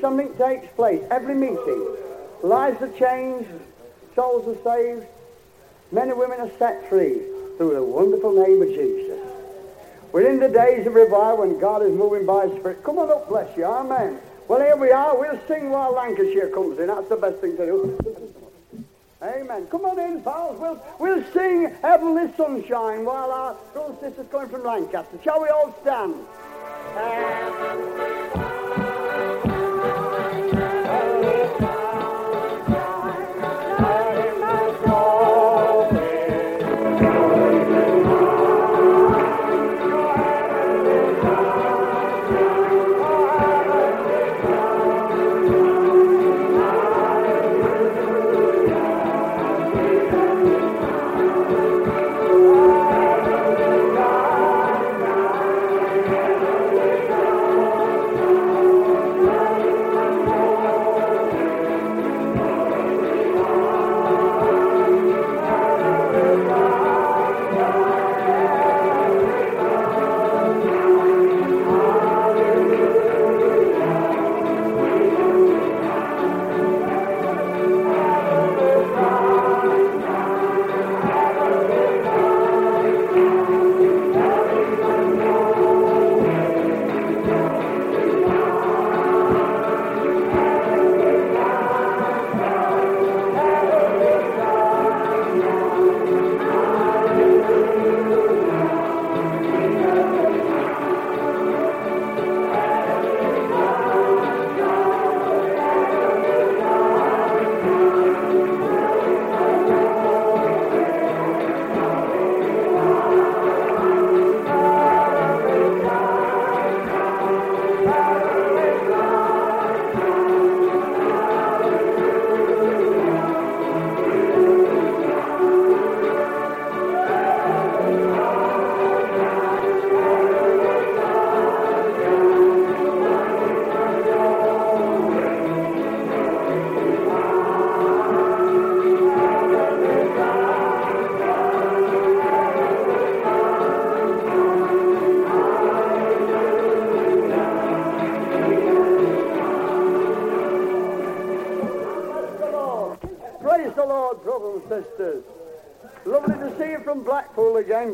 something takes place every meeting. Lives are changed, souls are saved, men and women are set free through the wonderful name of Jesus. We're in the days of revival when God is moving by His Spirit. Come on up, bless you. Amen. Well, here we are. We'll sing while Lancashire comes in. That's the best thing to do. Amen. Come on in, pals. We'll, we'll sing Heavenly Sunshine while our little sister's coming from Lancaster. Shall we all stand?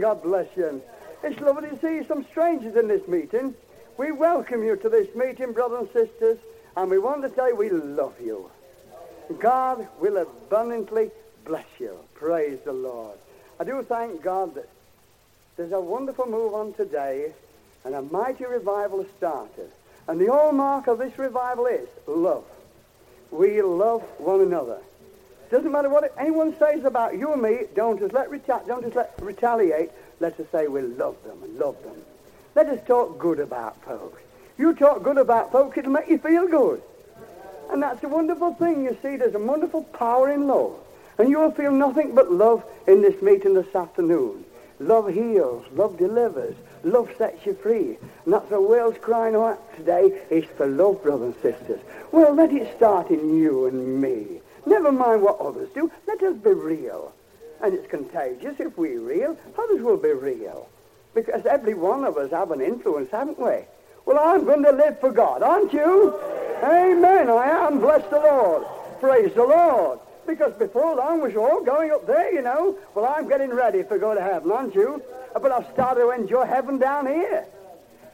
God bless you. It's lovely to see some strangers in this meeting. We welcome you to this meeting, brothers and sisters, and we want to you we love you. God will abundantly bless you. Praise the Lord. I do thank God that there's a wonderful move on today, and a mighty revival has started. And the hallmark of this revival is love. We love one another. Doesn't matter what anyone says about you and me. Don't just let reta- don't just let retaliate. Let us say we love them and love them. Let us talk good about folks. You talk good about folks, it'll make you feel good. And that's a wonderful thing. You see, there's a wonderful power in love. And you will feel nothing but love in this meeting this afternoon. Love heals, love delivers, love sets you free. And that's the world's crying out today is for love, brothers and sisters. Well, let it start in you and me. Never mind what others do. Let us be real. And it's contagious. If we're real, others will be real. Because every one of us have an influence, haven't we? Well, I'm going to live for God, aren't you? Amen. I am. Bless the Lord. Praise the Lord. Because before long we're all going up there, you know. Well, I'm getting ready for going to heaven, aren't you? But I've started to enjoy heaven down here.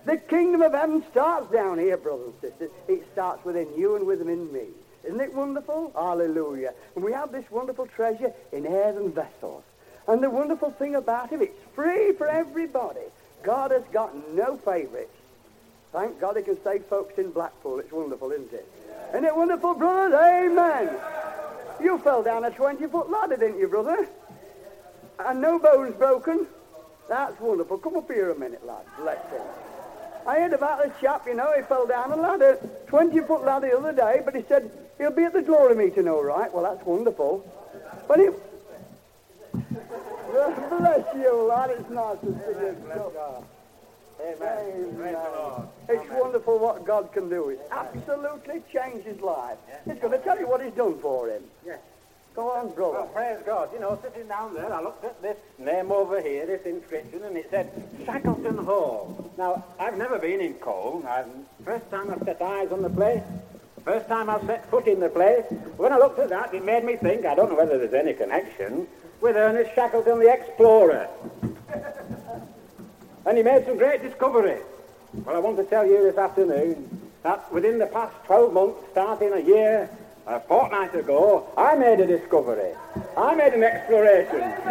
The kingdom of heaven starts down here, brothers and sisters. It starts within you and within me. Isn't it wonderful? Hallelujah. And we have this wonderful treasure in earthen vessels. And the wonderful thing about it, it's free for everybody. God has got no favorites. Thank God he can save folks in Blackpool. It's wonderful, isn't it? Isn't it wonderful, brothers? Amen. You fell down a 20-foot ladder, didn't you, brother? And no bones broken. That's wonderful. Come up here a minute, lad. Bless him. I heard about this chap, you know, he fell down a ladder, 20-foot ladder the other day, but he said he'll be at the glory meeting all right. Well, that's wonderful. But he... Bless you, lad. It's nice to see you. Amen. Amen. It's wonderful what God can do. It absolutely changed his life. He's going to tell you what he's done for him. Yes. Go on, brother. Well, praise God. You know, sitting down there, I looked at this name over here, this inscription, and it said Shackleton Hall. Now, I've never been in Cole. I've, first time I've set eyes on the place, first time I've set foot in the place. When I looked at that, it made me think, I don't know whether there's any connection, with Ernest Shackleton the Explorer. and he made some great discoveries. Well, I want to tell you this afternoon that within the past 12 months, starting a year, a fortnight ago, I made a discovery. I made an exploration.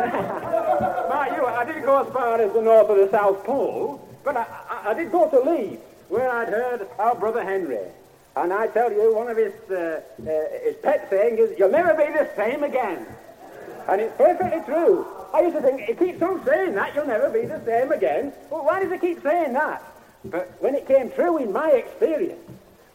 Mind you, I didn't go as far as the North or the South Pole, but I, I, I did go to Leeds, where I'd heard our brother Henry. And I tell you, one of his, uh, uh, his pet saying is, you'll never be the same again. And it's perfectly true. I used to think, he keeps on saying that, you'll never be the same again. Well, why does he keep saying that? But when it came true in my experience,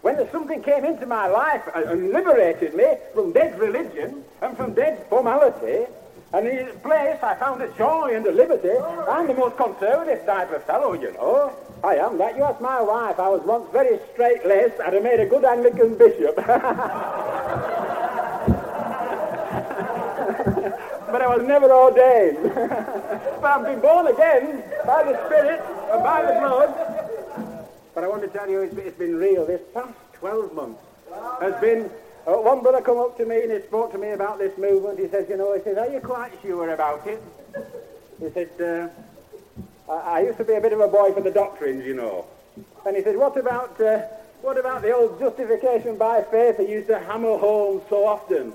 when something came into my life and liberated me from dead religion and from dead formality, and in its place I found a joy and a liberty. I'm the most conservative type of fellow, you know. I am that. You ask my wife. I was once very straight-laced. and I'd made a good Anglican bishop. but I was never ordained. but I've been born again by the Spirit and by the blood. But I want to tell you, it's, it's been real. This past 12 months has been. Uh, one brother come up to me and he spoke to me about this movement. He says, you know, he says, are you quite sure about it? He said, uh, I, I used to be a bit of a boy for the doctrines, you know. And he said, what about, uh, what about the old justification by faith he used to hammer home so often?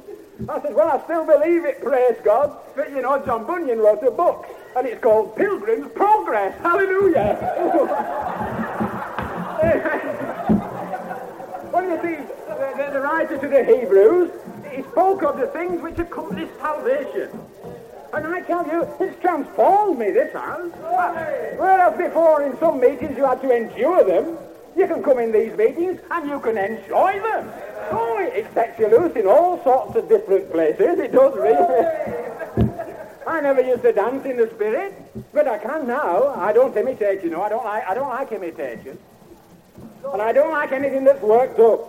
I said, well, I still believe it, praise God. But, you know, John Bunyan wrote a book, and it's called Pilgrim's Progress. Hallelujah. well, you see, the, the, the writer to the Hebrews, he spoke of the things which accomplish salvation. And I tell you, it's transformed me, this has. Whereas before in some meetings you had to endure them, you can come in these meetings and you can enjoy them. Oh, it sets you loose in all sorts of different places. It does really. I never used to dance in the spirit, but I can now. I don't imitate, you know. I don't like. I don't like imitation, and I don't like anything that's worked up.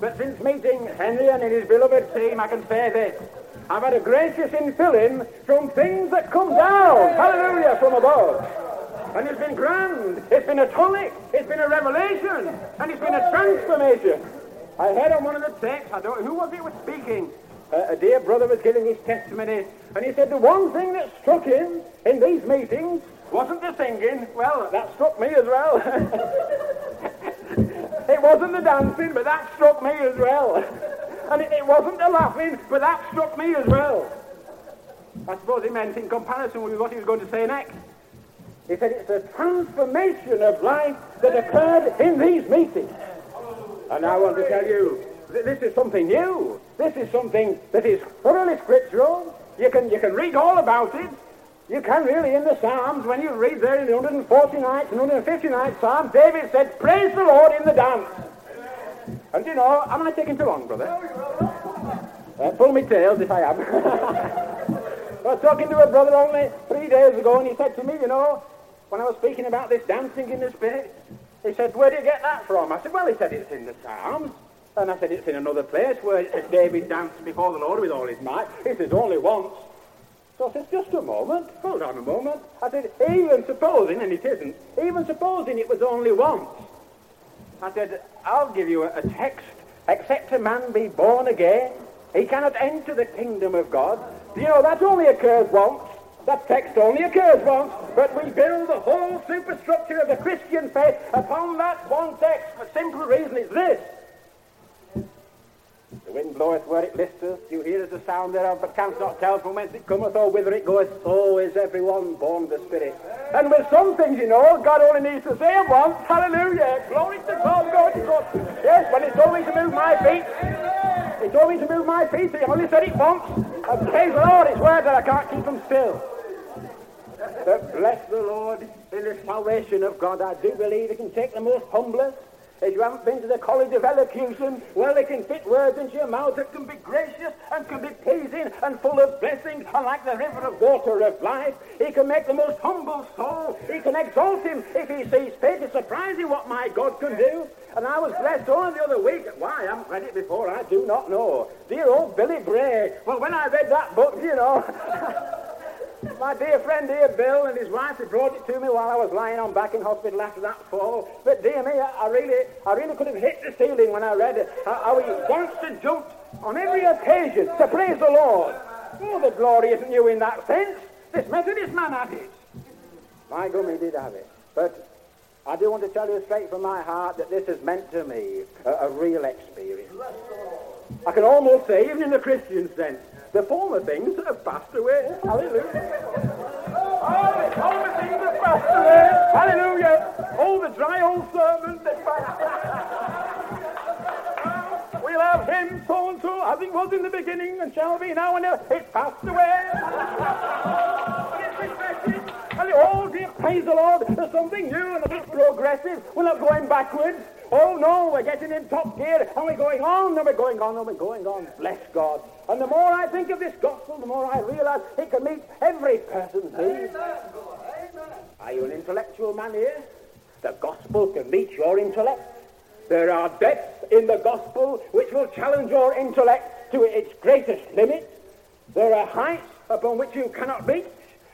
But since meeting Henry and his beloved team, I can say this: I've had a gracious infilling from things that come down. Hallelujah, from above. And it's been grand. It's been a tonic. It's been a revelation. And it's been a transformation. I heard on one of the texts, I don't who was it was speaking, a, a dear brother was giving his testimony, and he said the one thing that struck him in these meetings wasn't the singing. Well, that struck me as well. it wasn't the dancing, but that struck me as well. And it, it wasn't the laughing, but that struck me as well. I suppose he meant in comparison with what he was going to say next. He said it's a transformation of life that occurred in these meetings. And I want to tell you, this is something new. This is something that is thoroughly scriptural. You can, you can read all about it. You can really in the Psalms, when you read there in the 149th and 159th Psalm, David said, Praise the Lord in the dance. And you know, am I taking too long, brother? Uh, pull me tails if I am. I was talking to a brother only three days ago, and he said to me, you know, when I was speaking about this dancing in the Spirit, he said, where do you get that from? I said, well, he said it's in the Psalms. And I said, it's in another place where David danced before the Lord with all his might. He says, only once. So I said, just a moment, hold on a moment. I said, even supposing, and it isn't, even supposing it was only once. I said, I'll give you a, a text. Except a man be born again, he cannot enter the kingdom of God. You know, that only occurs once. That text only occurs once, but we build the whole superstructure of the Christian faith upon that one text for simple reason is this. The wind bloweth where it listeth, you hear the sound thereof, but canst not tell from whence it cometh or whither it goeth. So is everyone born of the Spirit. And with some things, you know, God only needs to say them once. Hallelujah. Glory to God, glory to God. Yes, He told me to move my feet, told me to move my feet, He only said it once. And praise the Lord, it's word that I can't keep them still. But bless the Lord in the salvation of God. I do believe He can take the most humblest if you haven't been to the College of Elocution, well, they can fit words into your mouth that can be gracious and can be pleasing and full of blessing, and like the river of water of life. He can make the most humble soul. He can exalt him if he sees fit. It's surprising what my God can do. And I was blessed only the other week. Why? I haven't read it before. I do not know. Dear old Billy Bray. Well, when I read that book, you know. My dear friend here, Bill, and his wife, had brought it to me while I was lying on back in hospital after that fall. But dear me, I, I really, I really could have hit the ceiling when I read it. How, he danced and jumped on every occasion to praise the Lord. Oh, the glory isn't new in that sense. This Methodist man had it. My he did have it. But I do want to tell you straight from my heart that this has meant to me a, a real experience. I can almost say, even in the Christian sense, the former things have passed away. Hallelujah. All the former things have passed away. Hallelujah. All the dry old sermons that passed. Away. We'll have him so and so, as it was in the beginning and shall be now and now. It's passed away. and oh dear, praise the Lord, there's something new and a bit progressive. We're not going backwards. Oh no, we're getting in top gear and we're going on and we're going on and we're going on. Bless God. And the more I think of this gospel, the more I realize it can meet every person's need. Are you an intellectual man here? The gospel can meet your intellect. There are depths in the gospel which will challenge your intellect to its greatest limit. There are heights upon which you cannot reach.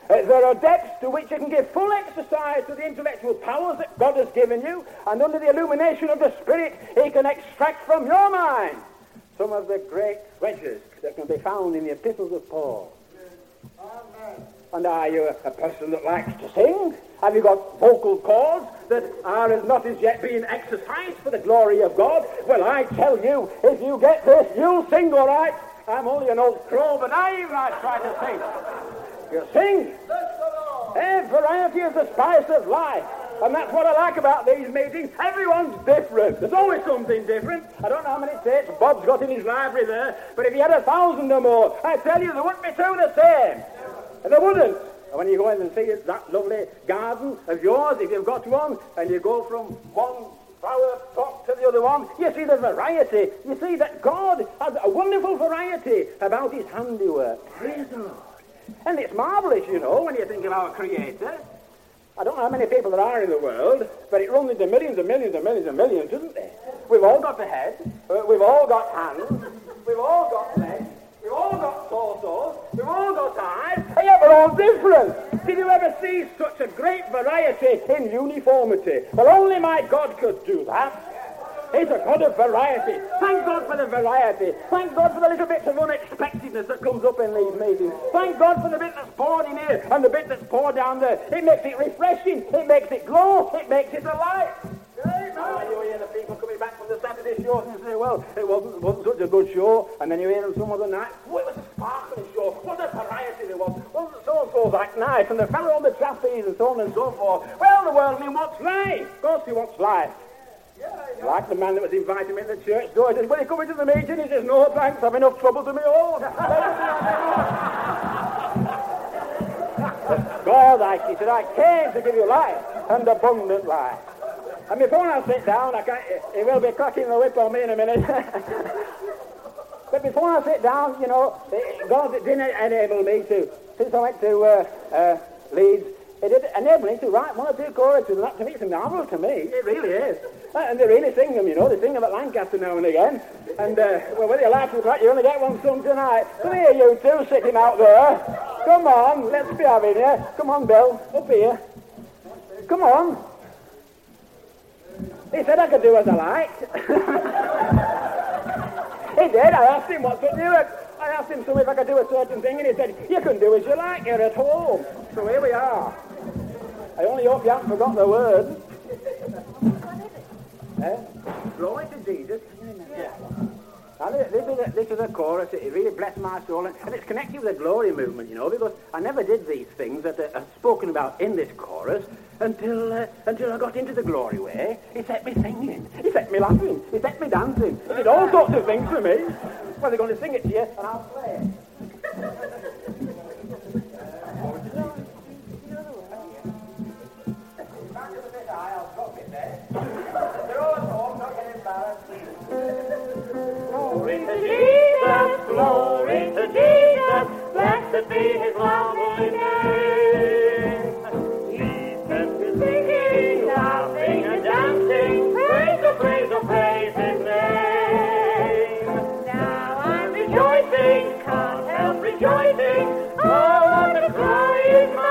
Uh, there are depths to which you can give full exercise to the intellectual powers that God has given you, and under the illumination of the Spirit, He can extract from your mind some of the great treasures that can be found in the epistles of Paul. Amen. And are you a, a person that likes to sing? Have you got vocal cords that are as not as yet being exercised for the glory of God? Well, I tell you, if you get this, you'll sing all right. I'm only an old crow, but I even I try to sing. You sing. And variety is the spice of life. And that's what I like about these meetings. Everyone's different. There's always something different. I don't know how many tapes Bob's got in his library there, but if he had a thousand or more, I tell you, there wouldn't be two the same. And there wouldn't. And when you go in and see that lovely garden of yours, if you've got one, and you go from one flower pot to the other one, you see the variety. You see that God has a wonderful variety about his handiwork. Praise the Lord. And it's marvelous, you know, when you think of our Creator. I don't know how many people there are in the world, but it runs into millions and millions and millions and millions, doesn't it? We've all got a head, uh, we've all got hands, we've all got legs, we've all got torsos, we've all got eyes, and yet we're all different. Did you ever see such a great variety in uniformity? Well, only my God could do that. He's a God of variety. Thank God for the variety. Thank God for the little bits of unexpectedness that comes up in these meetings. Thank God for the bit that's poured in here and the bit that's poured down there. It makes it refreshing. It makes it glow. It makes it alive. Amen. You hear the people coming back from the Saturday shows and say, well, it wasn't, wasn't such a good show. And then you hear them some other night, oh, it was a sparkling show. What a variety there was. Wasn't so-and-so's that night. And the fellow on the trapeze and so on and so forth. Well, the world knew what's life. Of course he wants life. Like the man that was inviting me to the church door. He says, will you come into the meeting? He says, no, thanks. I've enough trouble to me own. God, I, he said, I came to give you life and abundant life. And before I sit down, I can't, he will be cracking the whip on me in a minute. but before I sit down, you know, God didn't enable me to, since I went to uh, uh, Leeds, it did enable me to write one or two choruses, and that to me is a marvel to me. It really is. And they really sing them, you know. They sing them at Lancaster now and again. And, uh, well, whether you like it or not, you only get one sung tonight. Come here, you two, sitting out there. Come on, let's be having you. Come on, Bill, up here. Come on. He said I could do as I liked. he did. I asked him what to do. I asked him so if I could do a certain thing, and he said, you can do as you like. You're at home. So here we are. I only hope you haven't forgotten the words. eh? Glory to Jesus. Yeah. And this is, a, this is a chorus, it really blessed my soul, and, and, it's connected with the glory movement, you know, because I never did these things that are, spoken about in this chorus until uh, until I got into the glory way. He set me singing, he set me laughing, he set me dancing, he did all sorts of things for me. Well, they're going to sing it to you, and I'll play it. glory to Jesus, blessed be his lovely name. Laughing and dancing, praise the praise the praise his name. Now I'm rejoicing, can't help rejoicing, oh a cry is mine.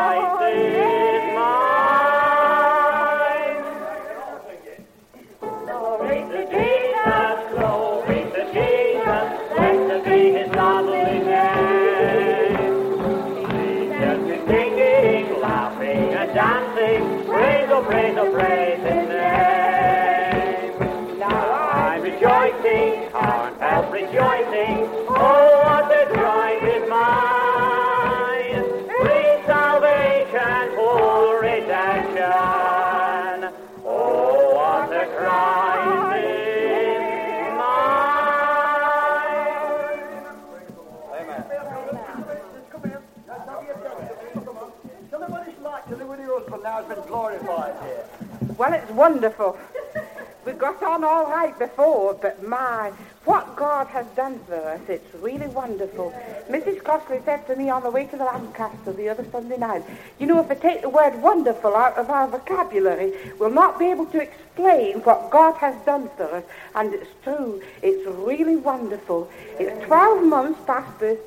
wonderful. We got on all right before, but my, what God has done for us, it's really wonderful. Mrs. Crossley said to me on the way to the Lancaster the other Sunday night, you know, if I take the word wonderful out of our vocabulary, we'll not be able to explain what God has done for us. And it's true, it's really wonderful. It's 12 months past the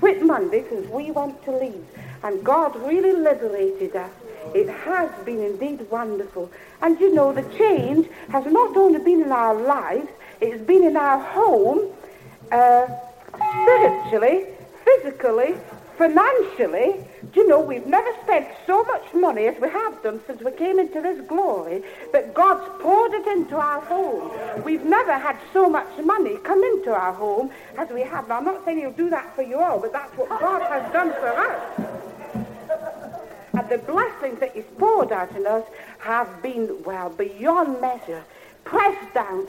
Whit Monday since we went to Leeds, and God really liberated us. It has been indeed wonderful. And you know, the change has not only been in our lives, it's been in our home, uh, spiritually, physically, financially. You know, we've never spent so much money as we have done since we came into this glory, but God's poured it into our home. We've never had so much money come into our home as we have. Now, I'm not saying he'll do that for you all, but that's what God has done for us. The blessings that He's poured out on us have been, well, beyond measure. Pressed down,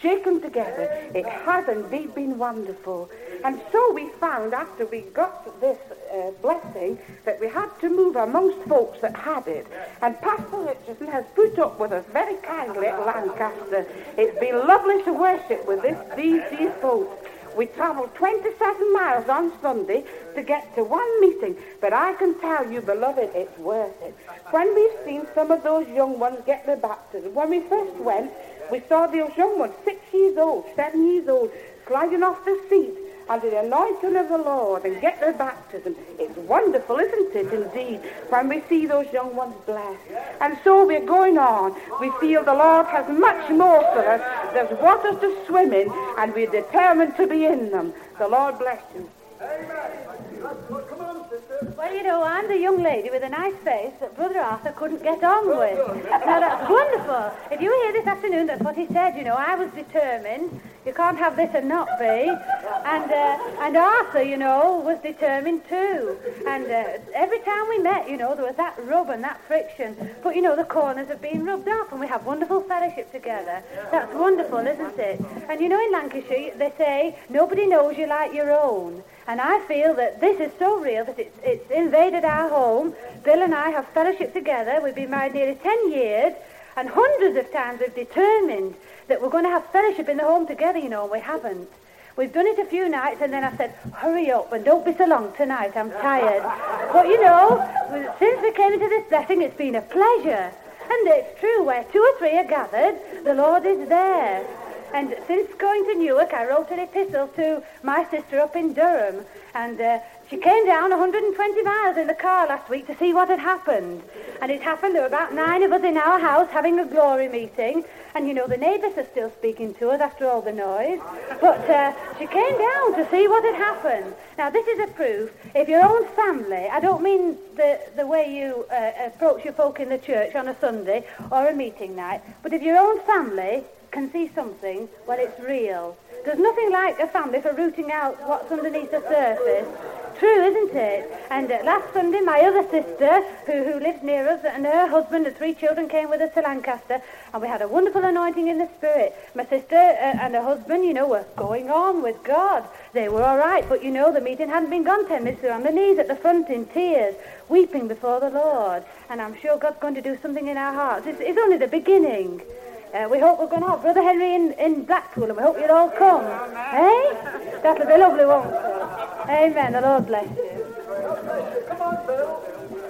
shaken together. It has indeed been wonderful. And so we found after we got this uh, blessing that we had to move amongst folks that had it. And Pastor Richardson has put up with us very kindly at Lancaster. It's been lovely to worship with this, these, these folks. We travelled 27 miles on Sunday to get to one meeting, but I can tell you, beloved, it's worth it. When we've seen some of those young ones get their baptism, when we first went, we saw those young ones, six years old, seven years old, sliding off the seat under the anointing of the Lord and get their baptism. It's wonderful, isn't it, indeed, when we see those young ones blessed. And so we're going on. We feel the Lord has much more for us. There's waters to swim in, and we're determined to be in them. The Lord bless you. Amen. Come on, sister. Well, you know, I'm the young lady with a nice face that Brother Arthur couldn't get on with. Now, that's wonderful. If you were here this afternoon, that's what he said, you know. I was determined. You can't have this and not be. And, uh, and Arthur, you know, was determined too. And uh, every time we met, you know, there was that rub and that friction. But, you know, the corners have been rubbed off and we have wonderful fellowship together. That's wonderful, isn't it? And, you know, in Lancashire, they say, nobody knows you like your own. And I feel that this is so real that it's, it's invaded our home. Bill and I have fellowship together. We've been married nearly 10 years. And hundreds of times we've determined that we're going to have fellowship in the home together, you know, and we haven't. We've done it a few nights, and then I said, hurry up and don't be so long tonight. I'm tired. but, you know, since we came into this blessing, it's been a pleasure. And it's true, where two or three are gathered, the Lord is there. And since going to Newark, I wrote an epistle to my sister up in Durham. And uh, she came down 120 miles in the car last week to see what had happened. And it happened, there were about nine of us in our house having a glory meeting. And you know, the neighbours are still speaking to us after all the noise. But uh, she came down to see what had happened. Now, this is a proof. If your own family, I don't mean the, the way you uh, approach your folk in the church on a Sunday or a meeting night, but if your own family can see something, well, it's real. There's nothing like a family for rooting out what's underneath the surface. True, isn't it? And uh, last Sunday, my other sister, who, who lives near us, and her husband and three children came with us to Lancaster, and we had a wonderful anointing in the Spirit. My sister uh, and her husband, you know, were going on with God. They were all right, but you know, the meeting hadn't been gone ten minutes. They were on their knees at the front in tears, weeping before the Lord. And I'm sure God's going to do something in our hearts. It's, it's only the beginning. Uh, we hope we're going to have Brother Henry in, in Blackpool, and we hope you'll all come. Eh? That'll be a lovely, won't it? Amen. The Lord bless you. Come on, Bill.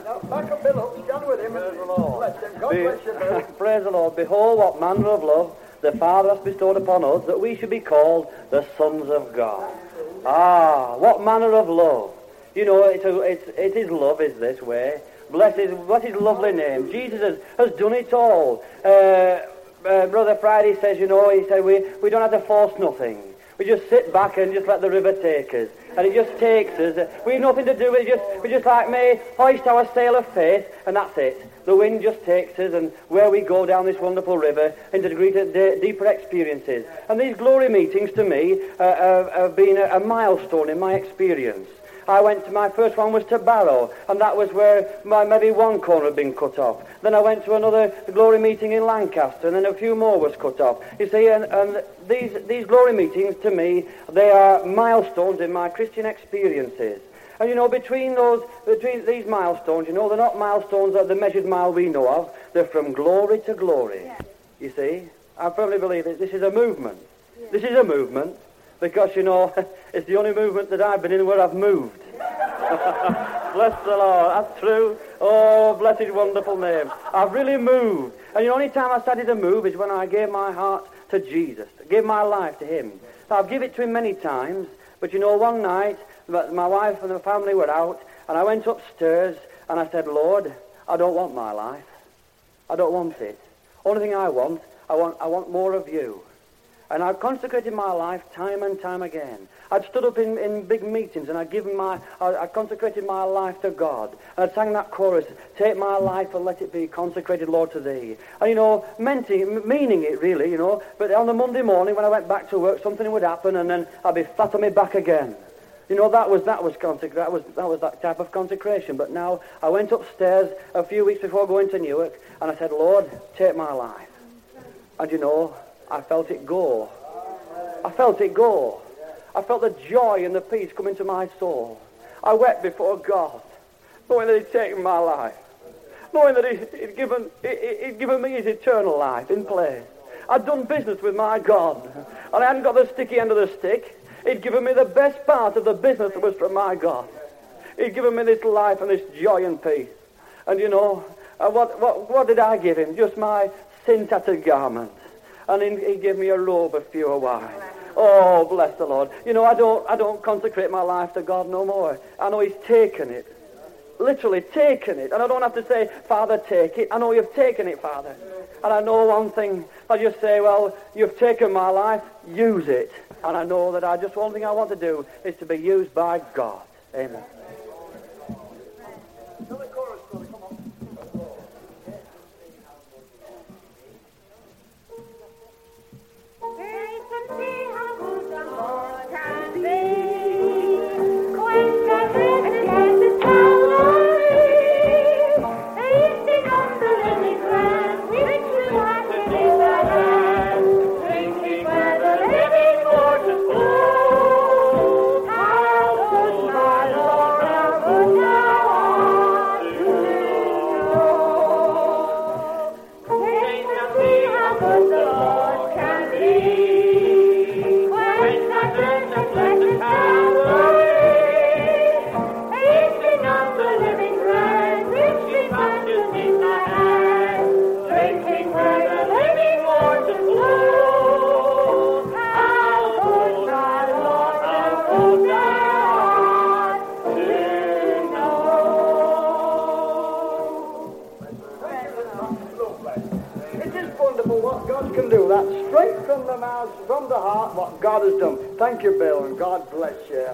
Now, back up Bill up. Stand with him. Praise the Lord. Bless bless. Praise the Lord. Behold, what manner of love the Father has bestowed upon us, that we should be called the sons of God. Ah, what manner of love. You know, it's, a, it's, it is love is this way. Bless his, what his lovely name. Jesus has, has done it all. Uh, uh, Brother Friday says, you know, he said, we, we don't have to force nothing. We just sit back and just let the river take us. And it just takes us. We've nothing to do with it. Just, we just like me, hoist our sail of faith, and that's it. The wind just takes us, and where we go down this wonderful river into greater, de- deeper experiences. And these glory meetings, to me, uh, have, been a, a milestone in my experience. I went to my first one was to Barrow, and that was where my, maybe one corner had been cut off. Then I went to another glory meeting in Lancaster, and then a few more was cut off. You see, and, and these these glory meetings to me they are milestones in my Christian experiences. And you know, between those, between these milestones, you know, they're not milestones of the measured mile we know of. They're from glory to glory. You see, I firmly believe that this is a movement. This is a movement because you know it's the only movement that I've been in where I've moved. bless the Lord. That's true. Oh, blessed, wonderful name. I've really moved. And the only time I started to move is when I gave my heart to Jesus, gave my life to Him. I've given it to Him many times. But you know, one night, my wife and the family were out, and I went upstairs and I said, Lord, I don't want my life. I don't want it. Only thing I want, I want, I want more of you. And I've consecrated my life time and time again. I'd stood up in, in big meetings and I'd given my, I, I consecrated my life to God. And I'd sang that chorus, take my life and let it be consecrated, Lord, to thee. And, you know, meant it, meaning it really, you know. But on the Monday morning when I went back to work, something would happen and then I'd be flat on my back again. You know, that was, that was, consec- that was, that was that type of consecration. But now I went upstairs a few weeks before going to Newark, and I said, Lord, take my life. And you know, I felt it go. I felt it go. I felt the joy and the peace come into my soul. I wept before God, knowing that He'd taken my life, knowing that He- He'd given, He- He'd given me His eternal life in place. I'd done business with my God, and I hadn't got the sticky end of the stick. He'd given me the best part of the business that was from my God. He'd given me this life and this joy and peace. And you know, uh, what, what, what did I give him? Just my sin-tattered garment. And he, he gave me a robe of pure wine. Oh, bless the Lord. You know, I don't, I don't consecrate my life to God no more. I know he's taken it. Literally taken it. And I don't have to say, Father, take it. I know you've taken it, Father. And I know one thing. I just say, well, you've taken my life. Use it. And I know that I just one thing I want to do is to be used by God. Amen. God has done. Thank you, Bill, and God bless you.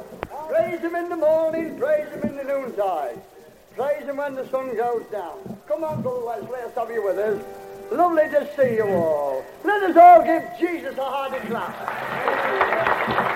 Praise Him in the morning, praise Him in the noontide. Praise Him when the sun goes down. Come on, Brother Wesley, let's have you with us. Lovely to see you all. Let us all give Jesus a hearty clap.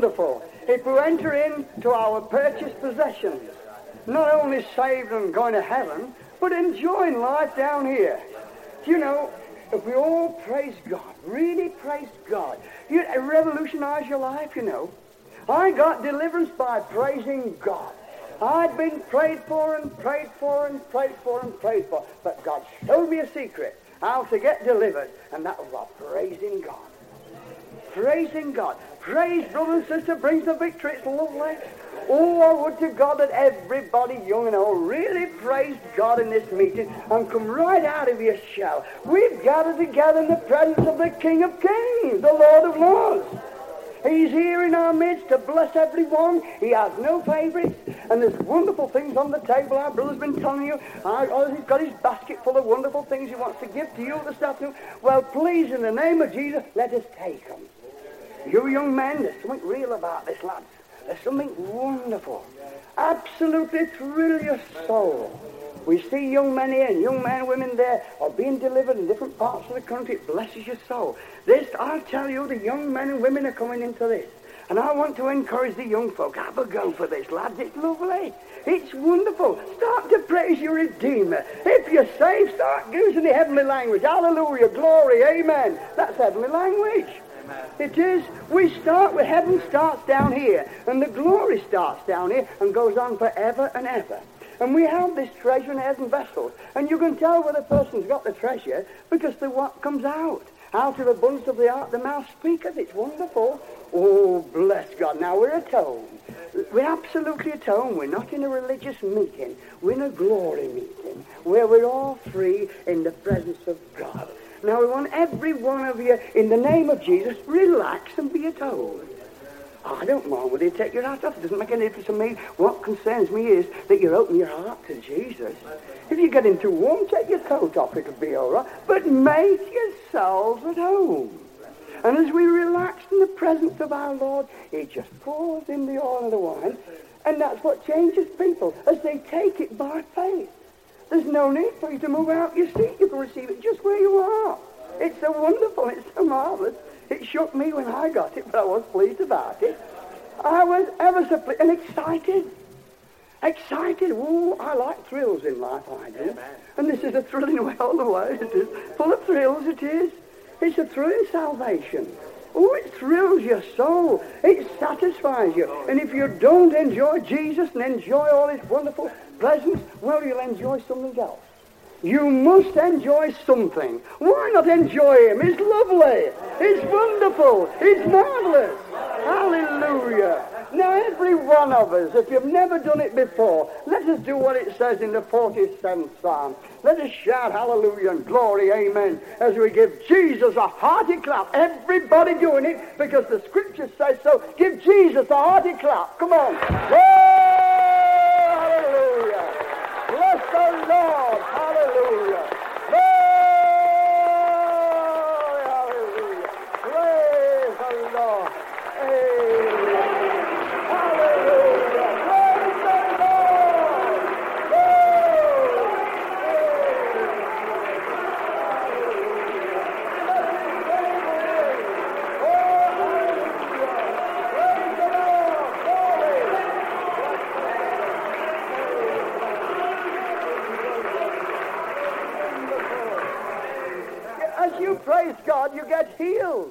Wonderful if we enter into our purchased possessions. Not only saved and going to heaven, but enjoying life down here. You know, if we all praise God, really praise God, you'd revolutionize your life, you know. I got deliverance by praising God. I'd been prayed for and prayed for and prayed for and prayed for, but God showed me a secret how to get delivered, and that was by praising God. Praising God. Praise, brother and sister, brings the victory. It's lovely. Oh, I would to God that everybody, young and old, really praise God in this meeting and come right out of your shell. We've gathered together in the presence of the King of Kings, the Lord of Lords. He's here in our midst to bless everyone. He has no favorites. And there's wonderful things on the table. Our brother's been telling you. oh, he's got his basket full of wonderful things he wants to give to you this afternoon. Well, please, in the name of Jesus, let us take them. You young men, there's something real about this, lads. There's something wonderful. Absolutely thrill your soul. We see young men here and young men and women there are being delivered in different parts of the country. It blesses your soul. This, I'll tell you, the young men and women are coming into this. And I want to encourage the young folk, have a go for this, lads. It's lovely. It's wonderful. Start to praise your Redeemer. If you're saved, start using the heavenly language. Hallelujah, glory, amen. That's heavenly language. It is. We start with heaven starts down here, and the glory starts down here and goes on forever and ever. And we have this treasure in earthen vessels, and you can tell whether a person's got the treasure because the what comes out. Out of the abundance of the heart, the mouth speaketh. It's wonderful. Oh, bless God. Now we're atoned. We're absolutely atoned. We're not in a religious meeting. We're in a glory meeting where we're all free in the presence of God. Now we want every one of you, in the name of Jesus, relax and be at home. Oh, I don't mind whether you take your hat off. It doesn't make any difference to me. What concerns me is that you open your heart to Jesus. If you get too warm, take your coat off. It'll be all right. But make yourselves at home. And as we relax in the presence of our Lord, He just pours in the oil and the wine. And that's what changes people as they take it by faith. There's no need for you to move out your seat. You can receive it just where you are. It's so wonderful. It's so marvelous. It shook me when I got it, but I was pleased about it. I was ever so pleased and excited. Excited. Oh, I like thrills in life, I do. Amen. And this is a thrilling way all the way. It is. Full of thrills, it is. It's a thrilling salvation. Oh, it thrills your soul. It satisfies you. And if you don't enjoy Jesus and enjoy all his wonderful presence, well, you'll enjoy something else. You must enjoy something. Why not enjoy him? He's lovely. He's wonderful. He's marvelous. Hallelujah. Now, every one of us, if you've never done it before, let us do what it says in the 47th Psalm. Let us shout hallelujah and glory, amen, as we give Jesus a hearty clap. Everybody doing it because the scripture says so. Give Jesus a hearty clap. Come on. hallelujah. Bless the Lord. Hallelujah. hallelujah. Praise the Lord. God, you get healed.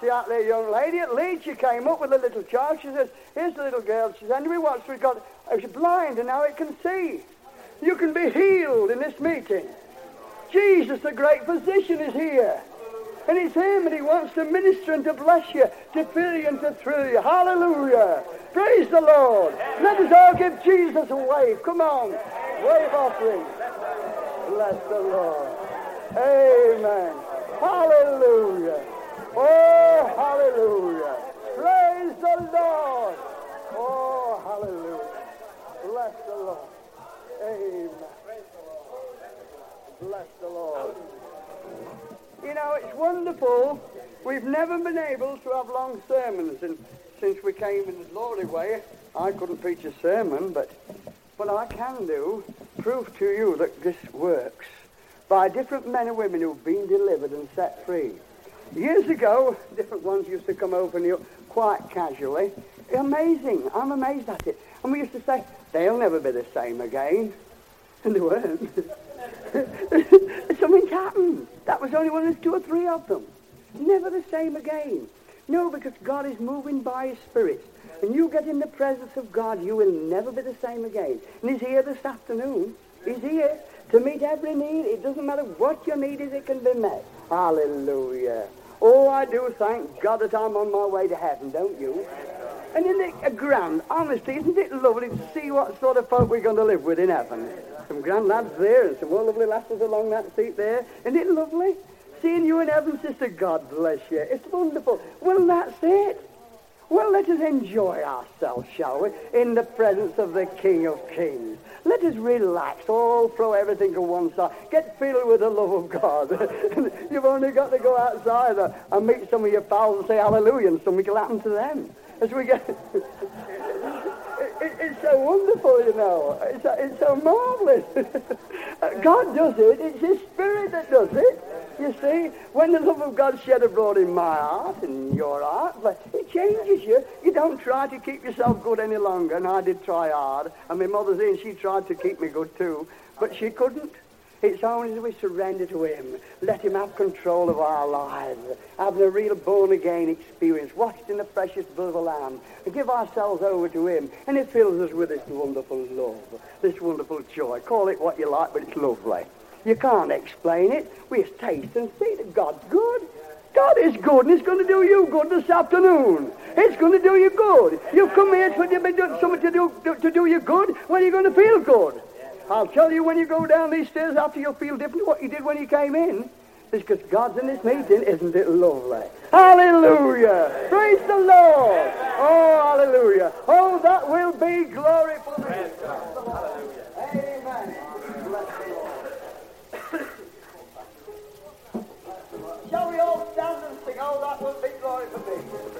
See out there, young lady at Leeds, came up with a little child. She says, here's the little girl. She says, Henry Watts, we've got, oh, she's blind and now it can see. You can be healed in this meeting. Jesus, the great physician, is here. And it's him and he wants to minister and to bless you, to fill you and to thrill you. Hallelujah. Praise the Lord. Let us all give Jesus a wave. Come on. Wave offering. Bless the Lord. Amen. Hallelujah. Oh, hallelujah. Praise the Lord. Oh, hallelujah. Bless the Lord. Amen. Bless the Lord. You know, it's wonderful. We've never been able to have long sermons, and since we came in the glory way, I couldn't preach a sermon, but what I can do, prove to you that this works by different men and women who've been delivered and set free. Years ago, different ones used to come over and you quite casually. Amazing. I'm amazed at it. And we used to say, they'll never be the same again. And they weren't. Something's happened. That was only one of two or three of them. Never the same again. No, because God is moving by His Spirit. When you get in the presence of God, you will never be the same again. And He's here this afternoon. He's here to meet every need. It doesn't matter what your need is, it can be met. Hallelujah. Oh, I do thank God that I'm on my way to heaven, don't you? And isn't it grand, honestly, isn't it lovely to see what sort of folk we're going to live with in heaven? Some grand lads there and some more lovely lasses along that seat there. Isn't it lovely? Seeing you in heaven, sister, God bless you. It's wonderful. Well, that's it. Well, let us enjoy ourselves, shall we, in the presence of the King of Kings. Let us relax, all throw everything to one side. Get filled with the love of God. You've only got to go outside and meet some of your pals and say hallelujah, and something will happen to them. As we get... it, it, it's so wonderful, you know. It's, it's so marvelous. Uh, God does it. It's His Spirit that does it. You see, when the love of God shed abroad in my heart and your heart, it changes you. You don't try to keep yourself good any longer, and I did try hard. And my mother's in, she tried to keep me good too, but she couldn't. It's only as we surrender to Him, let Him have control of our lives, having a real born-again experience, washed in the precious blood of the Lamb, and give ourselves over to Him, and it fills us with this wonderful love, this wonderful joy. Call it what you like, but it's lovely. You can't explain it. We taste and see that God's good. God is good, and it's going to do you good this afternoon. It's going to do you good. You've come here to do something to do, to do you good. When are you going to feel good? I'll tell you when you go down these stairs after you'll feel different what you did when you came in. It's because God's in this meeting. Isn't it lovely? Hallelujah. Praise the Lord. Oh, hallelujah. Oh, that will be glory for me. Hallelujah! Amen. Shall we all stand and sing, oh, that will be glory for me? Glory,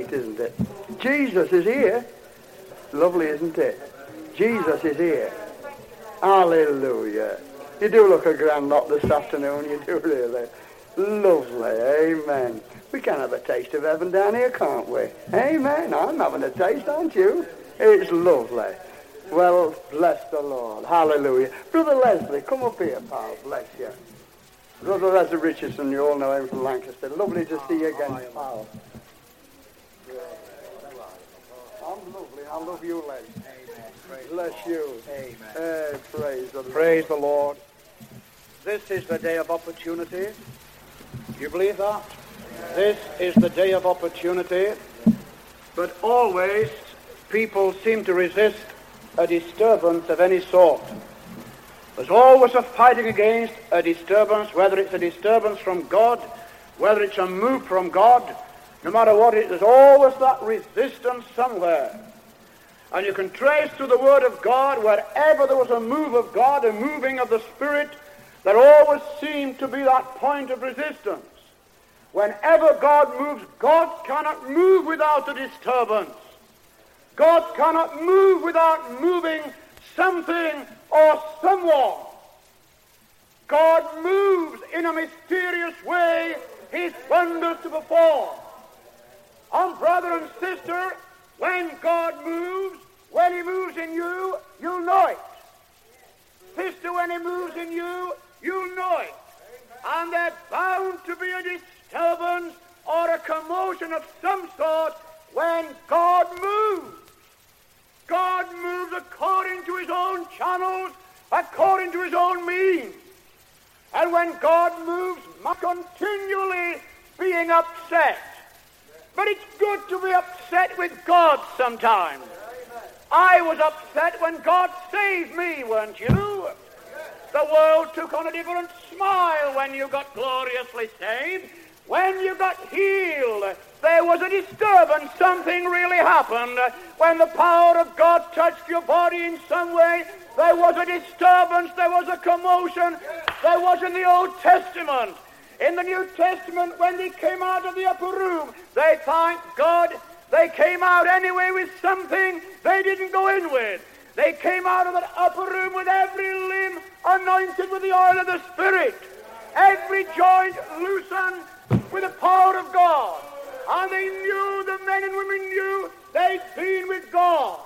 Isn't it? Jesus is here. Lovely, isn't it? Jesus is here. Hallelujah. You do look a grand lot this afternoon, you do really. Lovely, amen. We can have a taste of heaven down here, can't we? Amen. I'm having a taste, aren't you? It's lovely. Well, bless the Lord. Hallelujah. Brother Leslie, come up here, pal. Bless you. Brother Leslie Richardson, you all know him from Lancaster. Lovely to see you again, pal. I'm lovely. I love you, Les. Bless you. Amen. Praise the Lord. Praise the Lord. This is the day of opportunity. You believe that? This is the day of opportunity. But always people seem to resist a disturbance of any sort. There's always a fighting against a disturbance, whether it's a disturbance from God, whether it's a move from God, no matter what it is, there's always that resistance somewhere. And you can trace through the Word of God, wherever there was a move of God, a moving of the Spirit, there always seemed to be that point of resistance. Whenever God moves, God cannot move without a disturbance. God cannot move without moving something or someone. God moves in a mysterious way his wonders to perform. And brother and sister, when God moves, when he moves in you, you'll know it. Sister, when he moves in you, you'll know it. And there's bound to be a disturbance or a commotion of some sort when God moves. God moves according to his own channels, according to his own means. And when God moves, not continually being upset. But it's good to be upset with God sometimes. I was upset when God saved me, weren't you? The world took on a different smile when you got gloriously saved. When you got healed, there was a disturbance. Something really happened. When the power of God touched your body in some way, there was a disturbance. There was a commotion. There was in the Old Testament. In the New Testament, when they came out of the upper room, they thanked God. They came out anyway with something they didn't go in with. They came out of that upper room with every limb anointed with the oil of the Spirit, every joint loosened with the power of God. And they knew, the men and women knew, they'd been with God.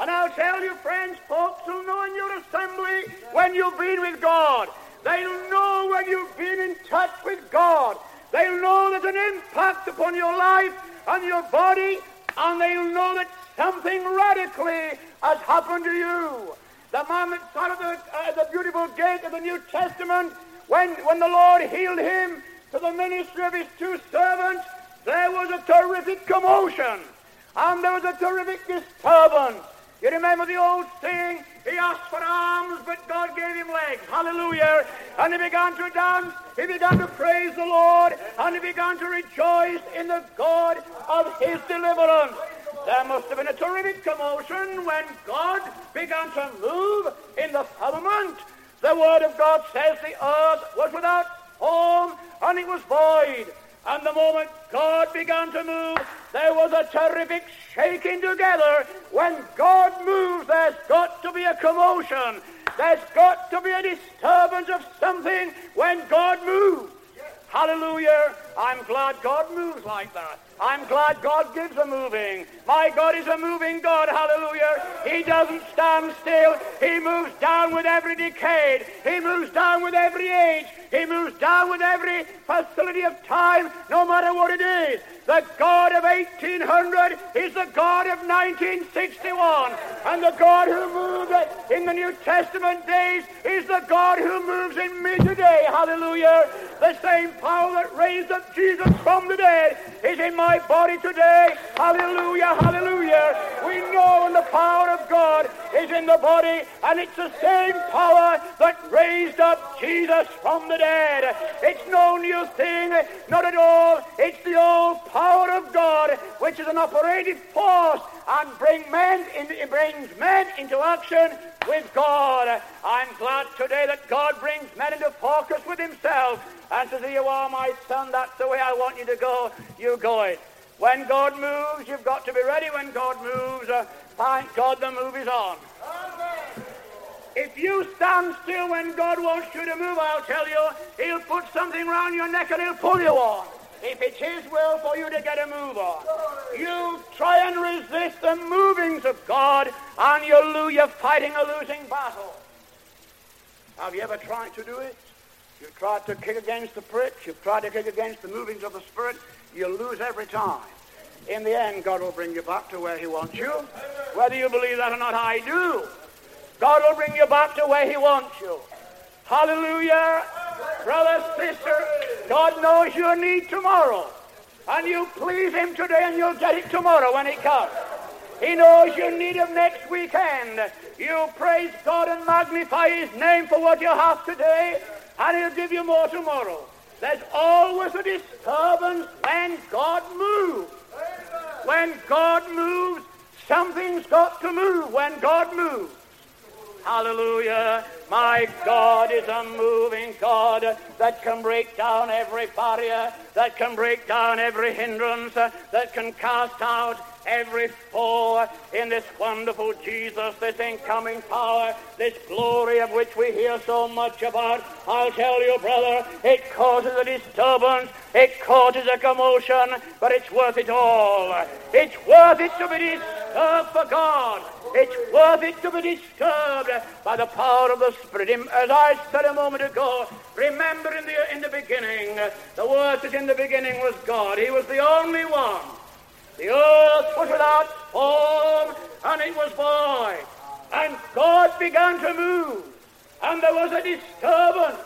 And I'll tell you, friends, folks will know in your assembly when you've been with God. They'll know when you've been in touch with God. They'll know there's an impact upon your life and your body, and they'll know that something radically has happened to you. The man that sat at the, uh, the beautiful gate of the New Testament, when, when the Lord healed him to the ministry of his two servants, there was a terrific commotion, and there was a terrific disturbance. You remember the old saying, he asked for arms, but God gave him legs. Hallelujah. And he began to dance. He began to praise the Lord. And he began to rejoice in the God of his deliverance. There must have been a terrific commotion when God began to move in the firmament. The Word of God says the earth was without form and it was void. And the moment God began to move, there was a terrific shaking together. When God moves, there's got to be a commotion. There's got to be a disturbance of something when God moves. Hallelujah. I'm glad God moves like that. I'm glad God gives a moving. My God is a moving God. Hallelujah. He doesn't stand still. He moves down with every decade. He moves down with every age. He moves down with every facility of time, no matter what it is. The God of 1800 is the God of 1961. And the God who moved in the New Testament days is the God who moves in me today. Hallelujah. The same power that raised up Jesus from the dead is in my body today. Hallelujah. Hallelujah. We know when the power of God is in the body, and it's the same power that raised up Jesus from the dead. It's no new thing, not at all. It's the old power of God, which is an operative force and bring men in, brings men into action with God. I'm glad today that God brings men into focus with himself and says, you are, my son, that's the way I want you to go. You go it. When God moves, you've got to be ready when God moves. Uh, thank God the move is on. If you stand still when God wants you to move, I'll tell you, he'll put something round your neck and he'll pull you on. If it's his will for you to get a move on. You try and resist the movings of God and you'll lose, you're fighting a losing battle. Have you ever tried to do it? You've tried to kick against the pricks. You've tried to kick against the movings of the Spirit. You'll lose every time. In the end, God will bring you back to where he wants you. Whether you believe that or not, I do. God will bring you back to where He wants you. Hallelujah. Brother, sister, God knows your need tomorrow. And you please Him today and you'll get it tomorrow when He comes. He knows your need of next weekend. You praise God and magnify His name for what you have today, and He'll give you more tomorrow. There's always a disturbance when God moves. When God moves, something's got to move when God moves. Hallelujah. My God is a moving God that can break down every barrier, that can break down every hindrance, that can cast out every foe in this wonderful Jesus, this incoming power, this glory of which we hear so much about. I'll tell you, brother, it causes a disturbance, it causes a commotion, but it's worth it all. It's worth it to be disturbed for God. It's worth it to be disturbed by the power of the Spirit. As I said a moment ago, remember in the, in the beginning, the word that in the beginning was God. He was the only one. The earth was without form, and it was void. And God began to move, and there was a disturbance.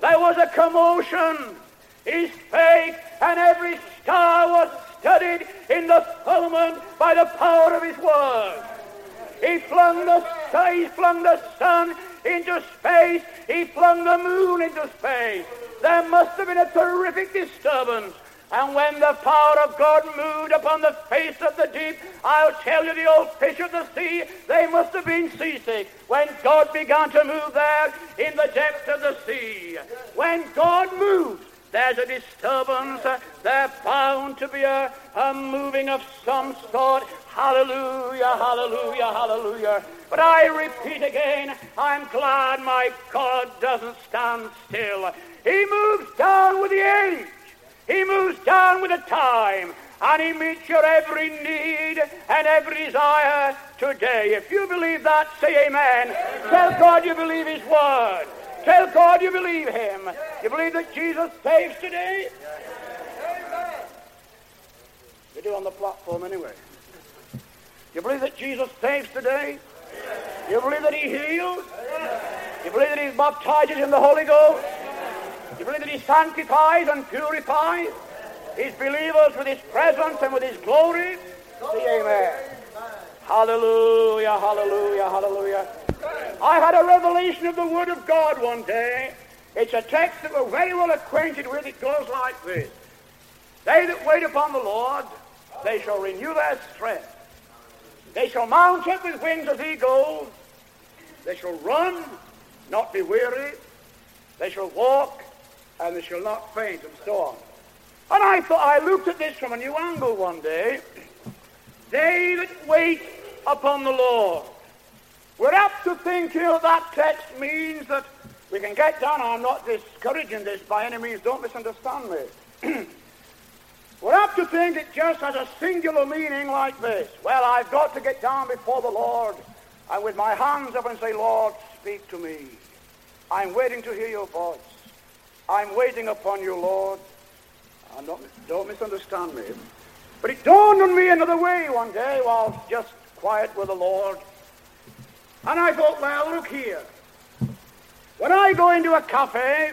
There was a commotion. His face and every star was studied in the firmament by the power of his word. He flung the sun, he flung the sun into space. He flung the moon into space. There must have been a terrific disturbance. And when the power of God moved upon the face of the deep, I'll tell you the old fish of the sea, they must have been seasick when God began to move there in the depths of the sea. When God moves, there's a disturbance. There's bound to be a, a moving of some sort. Hallelujah, hallelujah, hallelujah. But I repeat again, I'm glad my God doesn't stand still. He moves down with the age. He moves down with the time. And he meets your every need and every desire today. If you believe that, say amen. amen. Tell God you believe his word. Tell God you believe him. You believe that Jesus saves today? Amen. You do on the platform anyway. You believe that Jesus saves today? You believe that he heals? You believe that he baptizes in the Holy Ghost? You believe that he sanctifies and purifies his believers with his presence and with his glory? Say amen. Hallelujah, hallelujah, hallelujah. I had a revelation of the Word of God one day. It's a text that we're very well acquainted with. It goes like this. They that wait upon the Lord, they shall renew their strength. They shall mount up with wings as eagles. They shall run, not be weary. They shall walk, and they shall not faint, and so on. And I thought I looked at this from a new angle one day. They that wait upon the Lord. We're apt to think you know, that text means that we can get down. I'm not discouraging this by any means. Don't misunderstand me. Think it just has a singular meaning like this. Well, I've got to get down before the Lord and with my hands up and say, Lord, speak to me. I'm waiting to hear your voice. I'm waiting upon you, Lord. Ah, and don't, don't misunderstand me. But it dawned on me another way one day while just quiet with the Lord. And I thought, well, look here. When I go into a cafe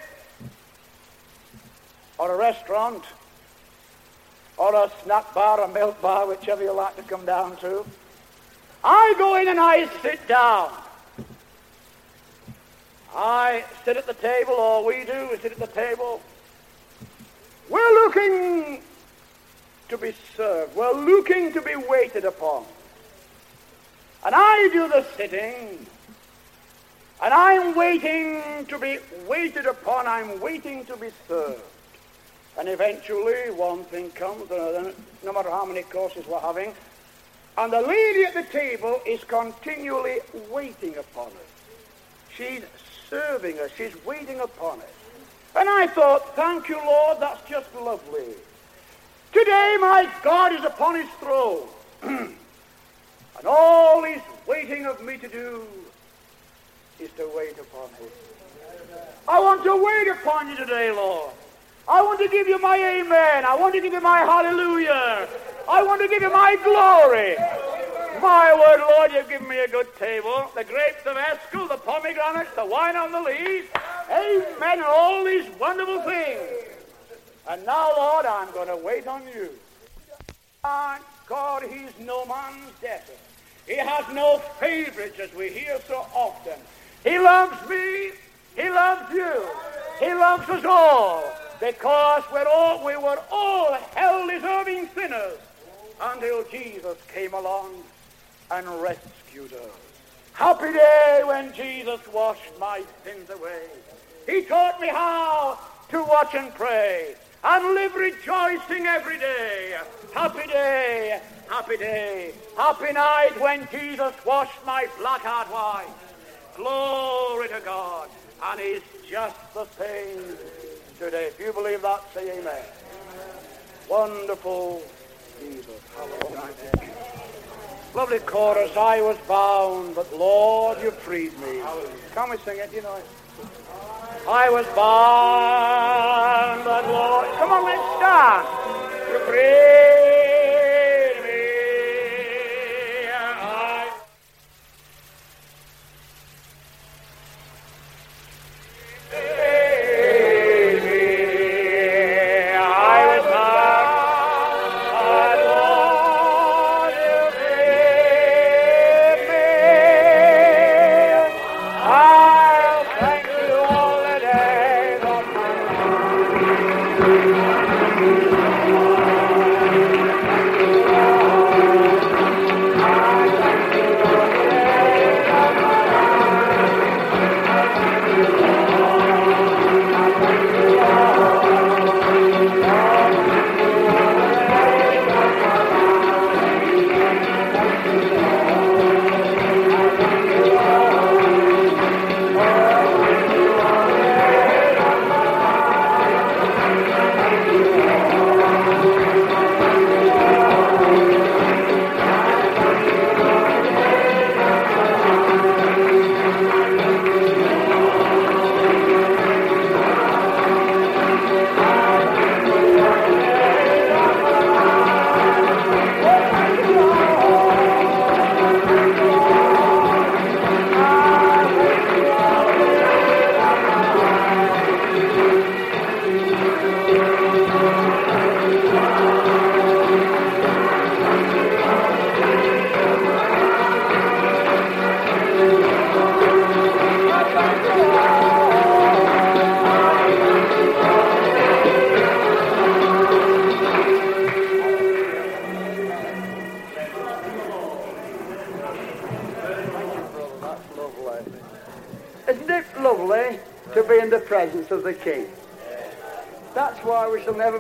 or a restaurant or a snack bar, a milk bar, whichever you like to come down to, I go in and I sit down. I sit at the table, or we do, we sit at the table. We're looking to be served. We're looking to be waited upon. And I do the sitting. And I'm waiting to be waited upon. I'm waiting to be served. And eventually one thing comes, uh, no matter how many courses we're having, and the lady at the table is continually waiting upon us. She's serving us. She's waiting upon us. And I thought, thank you, Lord, that's just lovely. Today my God is upon his throne. and all he's waiting of me to do is to wait upon him. I want to wait upon you today, Lord. I want to give you my amen. I want to give you my hallelujah. I want to give you my glory. My word, Lord, you've given me a good table. The grapes of Eshcol, the pomegranates, the wine on the lees. Amen. And all these wonderful things. And now, Lord, I'm going to wait on you. God, he's no man's debtor. He has no favorites, as we hear so often. He loves me. He loves you. He loves us all because we're all, we were all hell-deserving sinners until Jesus came along and rescued us. Happy day when Jesus washed my sins away. He taught me how to watch and pray and live rejoicing every day. Happy day, happy day, happy night when Jesus washed my black heart white. Glory to God. And he's just the same today. If you believe that, say amen. Wonderful Jesus. Hallelujah. Lovely chorus. I was bound, but Lord, you freed me. Can we sing it? You know it. I was bound, but Lord. Come on, let's start. You freed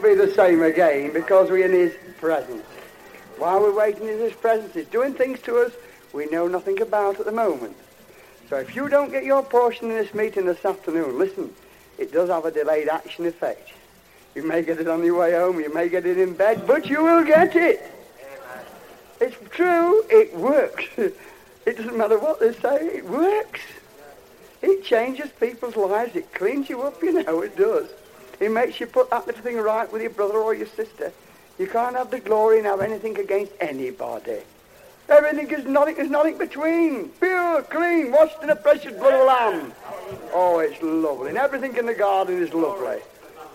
be the same again, because we're in His presence. While we're waiting in His presence, He's doing things to us we know nothing about at the moment. So if you don't get your portion in this meeting this afternoon, listen, it does have a delayed action effect. You may get it on your way home, you may get it in bed, but you will get it. It's true, it works. It doesn't matter what they say, it works. It changes people's lives, it cleans you up, you know, it does. It makes you put that little thing right with your brother or your sister. You can't have the glory and have anything against anybody. Everything is nothing, there's nothing between. Pure, clean, washed in the precious blood of the Lamb. Oh, it's lovely. And everything in the garden is lovely.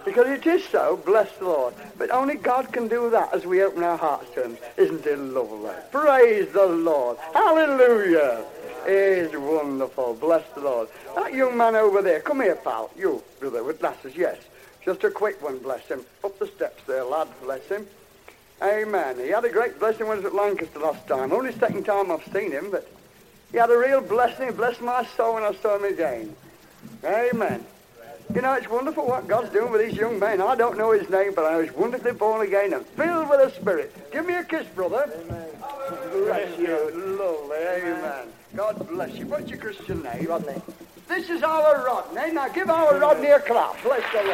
Because it is so, bless the Lord. But only God can do that as we open our hearts to Him. Isn't it lovely? Praise the Lord. Hallelujah. It is wonderful. Bless the Lord. That young man over there, come here, pal. You, brother, with glasses, yes. Just a quick one, bless him. Up the steps there, lad, bless him. Amen. He had a great blessing when he was at Lancaster last time. Only second time I've seen him, but he had a real blessing. He blessed my soul when I saw him again. Amen. You know, it's wonderful what God's doing with these young men. I don't know his name, but I was wonderfully born again and filled with the Spirit. Give me a kiss, brother. Amen. Bless you. Lovely. Amen. God bless you. What's your Christian name? Rodney. This is our Rodney. Now give our Rodney a clap. Bless the Lord.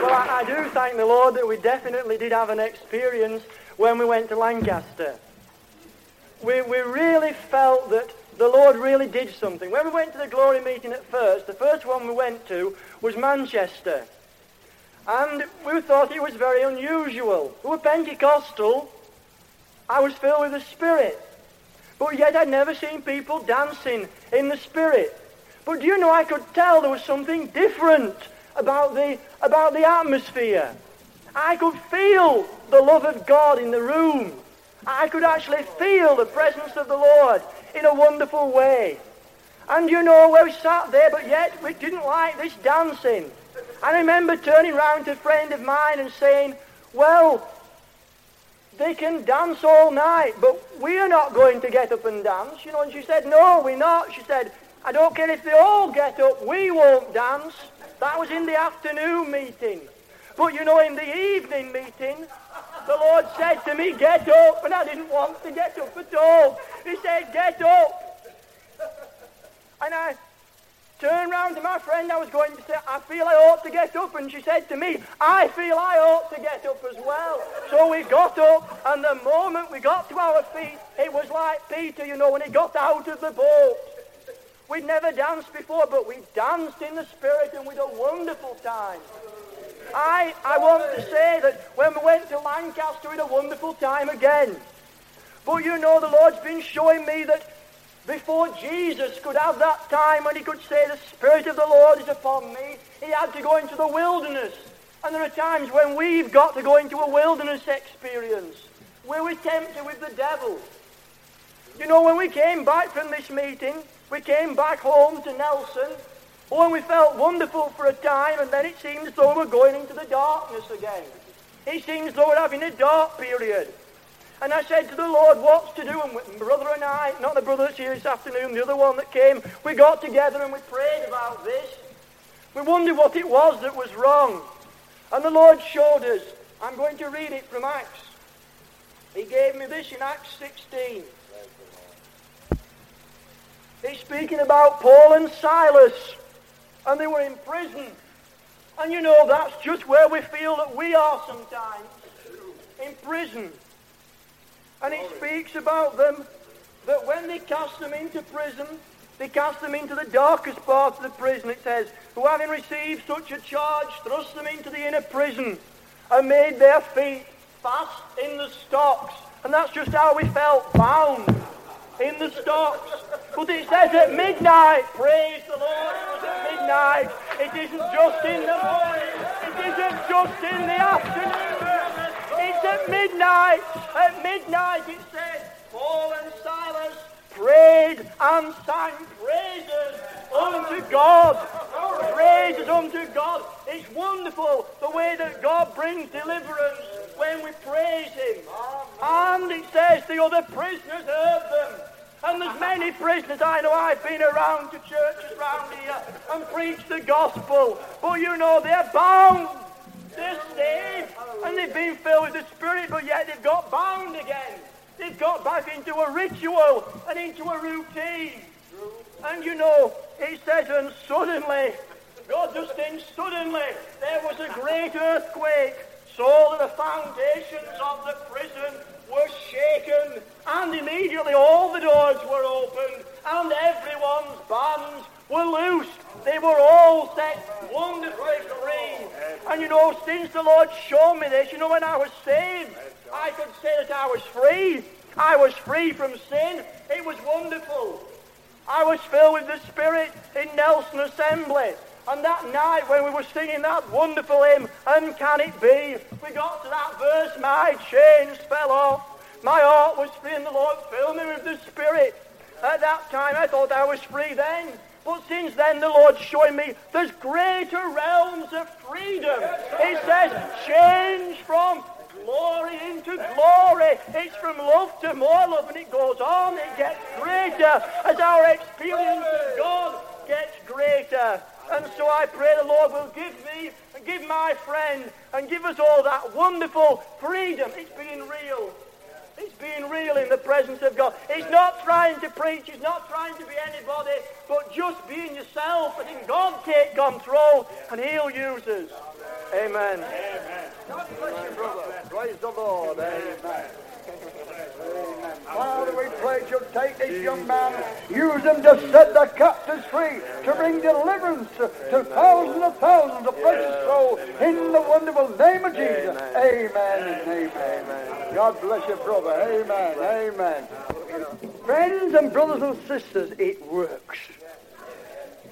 Well, I, I do thank the Lord that we definitely did have an experience when we went to Lancaster. We, we really felt that the Lord really did something. When we went to the glory meeting at first, the first one we went to was Manchester. And we thought it was very unusual. We were Pentecostal. I was filled with the Spirit. But yet I'd never seen people dancing in the Spirit. But do you know, I could tell there was something different about the, about the atmosphere. I could feel the love of God in the room. I could actually feel the presence of the Lord in a wonderful way. And you know, we sat there, but yet we didn't like this dancing. I remember turning round to a friend of mine and saying, well, they can dance all night, but we're not going to get up and dance. You know, and she said, no, we're not. She said, I don't care if they all get up, we won't dance. That was in the afternoon meeting. But you know, in the evening meeting, the Lord said to me, get up, and I didn't want to get up at all. He said, get up. And I turned round to my friend, I was going to say, I feel I ought to get up, and she said to me, I feel I ought to get up as well. So we got up, and the moment we got to our feet, it was like Peter, you know, when he got out of the boat. We'd never danced before, but we danced in the Spirit and with a wonderful time. I, I want to say that when we went to Lancaster, we had a wonderful time again. But you know, the Lord's been showing me that before Jesus could have that time when he could say, the Spirit of the Lord is upon me, he had to go into the wilderness. And there are times when we've got to go into a wilderness experience where we're tempted with the devil. You know, when we came back from this meeting, we came back home to Nelson. Oh, and we felt wonderful for a time, and then it seems as though we're going into the darkness again. It seems as though we're having a dark period. And I said to the Lord, what's to do? And my brother and I, not the brother here this afternoon, the other one that came, we got together and we prayed about this. We wondered what it was that was wrong. And the Lord showed us. I'm going to read it from Acts. He gave me this in Acts 16. He's speaking about Paul and Silas, and they were in prison. And you know, that's just where we feel that we are sometimes, in prison. And it speaks about them that when they cast them into prison, they cast them into the darkest part of the prison. It says, who having received such a charge, thrust them into the inner prison and made their feet fast in the stocks. And that's just how we felt, bound in the stocks. But it says at midnight, praise the Lord, it was at midnight. It isn't just in the morning. It isn't just in the afternoon. At midnight. At midnight it says, Paul and Silas prayed and sang praises unto God. Praises unto God. It's wonderful the way that God brings deliverance when we praise Him. And it says the other prisoners heard them. And there's many prisoners I know I've been around to churches round here and preached the gospel. But you know, they're bound. They're saved. And they've been filled with the Spirit, but yet they've got bound again. They've got back into a ritual and into a routine. And you know, it says, and suddenly, God just in suddenly, there was a great earthquake, so the foundations of the prison were shaken, and immediately all the doors were opened, and everyone's bands were loosed. They were all set wonderfully free. And you know, since the Lord showed me this, you know, when I was saved, I could say that I was free. I was free from sin. It was wonderful. I was filled with the Spirit in Nelson Assembly. And that night when we were singing that wonderful hymn, And Can It Be? We got to that verse, My chains fell off. My heart was free and the Lord filled me with the Spirit. At that time I thought I was free then. But since then the Lord's showing me there's greater realms of freedom. It says change from glory into glory. It's from love to more love and it goes on. It gets greater as our experience of God gets greater. And so I pray the Lord will give me and give my friend and give us all that wonderful freedom. It's being real. It's being real in the presence of God. He's not trying to preach. He's not trying to be anybody, but just being yourself and in God take control and he'll use us. Amen. Amen. God bless you, brother. Praise the Lord. Amen. Amen. Father, we pray you'll take this young man, use him to set the captives free, to bring deliverance to, to thousands and thousands of precious souls in the wonderful name of Jesus. Amen and amen. God bless you, brother. Amen. Amen. Friends and brothers and sisters, it works.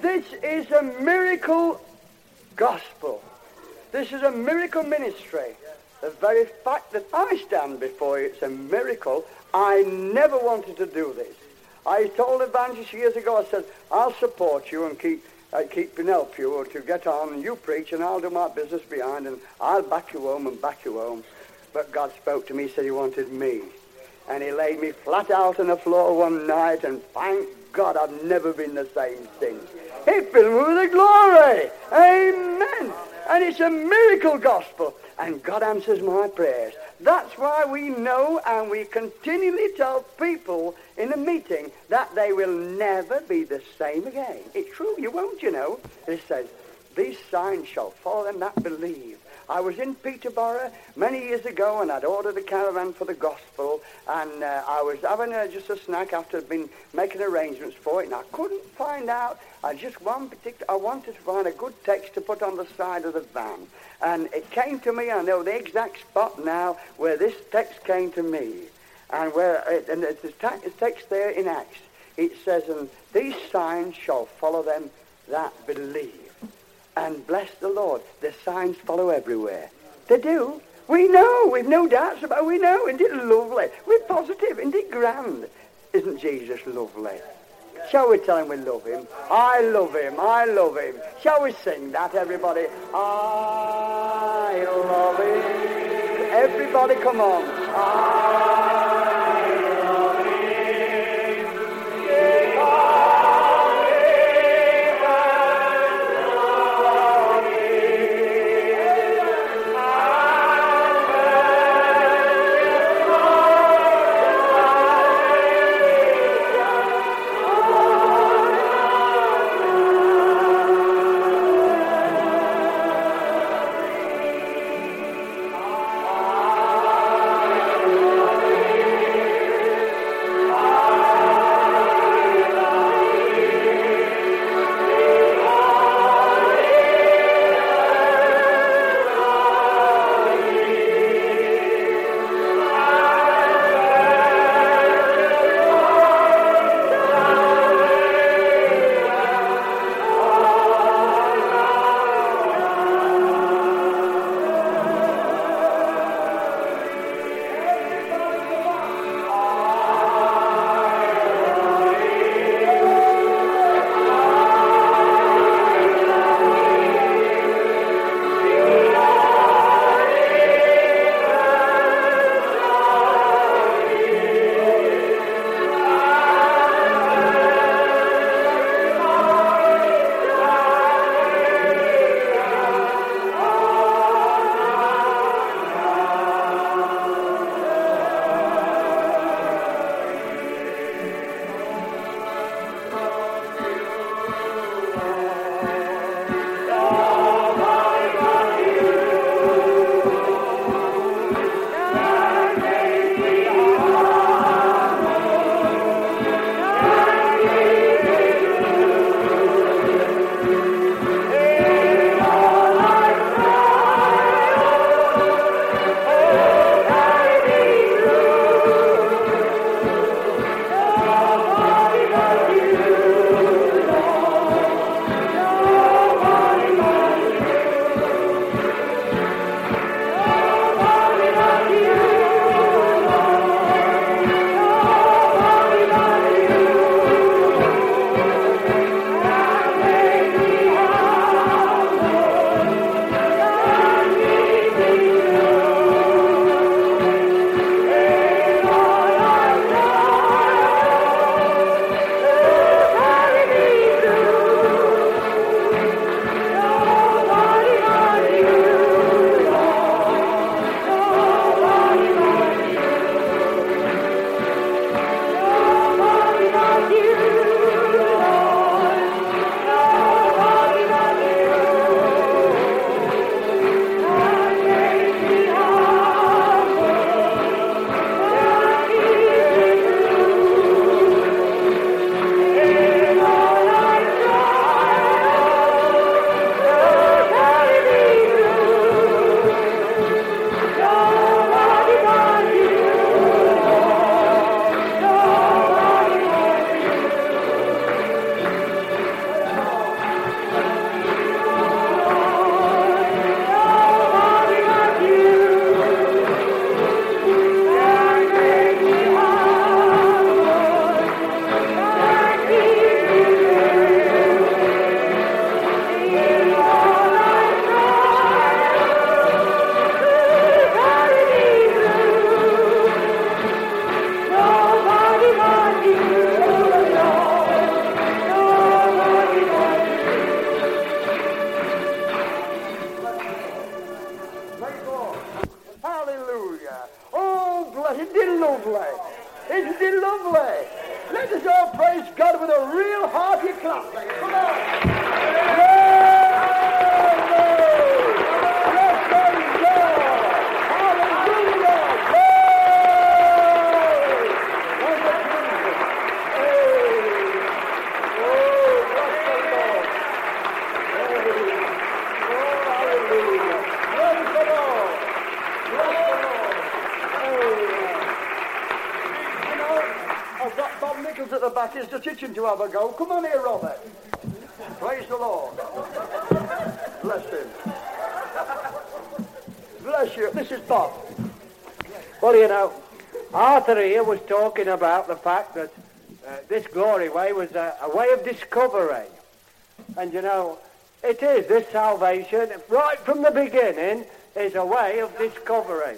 This is a miracle gospel. This is a miracle ministry. The very fact that I stand before you, it's a miracle. I never wanted to do this. I told evangelists years ago, I said, I'll support you and keep uh, keep and help you to get on and you preach and I'll do my business behind and I'll back you home and back you home. But God spoke to me, said he wanted me. And he laid me flat out on the floor one night and thank God I've never been the same since. He filled me with the glory. Amen. And it's a miracle gospel. And God answers my prayers. That's why we know and we continually tell people in a meeting that they will never be the same again. It's true, you won't, you know. It says, these signs shall follow them that believe. I was in Peterborough many years ago and I'd ordered a caravan for the gospel and uh, I was having uh, just a snack after I'd been making arrangements for it and I couldn't find out. I just one particular, I wanted to find a good text to put on the side of the van. And it came to me, I know the exact spot now where this text came to me. And where, it, and it's the text there in Acts. It says, and these signs shall follow them that believe and bless the Lord. The signs follow everywhere. They do. We know. We've no doubts about it. We know. Isn't it lovely? We're positive. Isn't it grand? Isn't Jesus lovely? Shall we tell him we love him? I love him. I love him. Shall we sing that, everybody? I love him. Everybody, come on. I have a go. Come on here, Robert. Praise the Lord. Bless him. Bless you. This is Bob. Well, you know, Arthur here was talking about the fact that uh, this glory way was a, a way of discovery. And, you know, it is. This salvation, right from the beginning, is a way of discovery.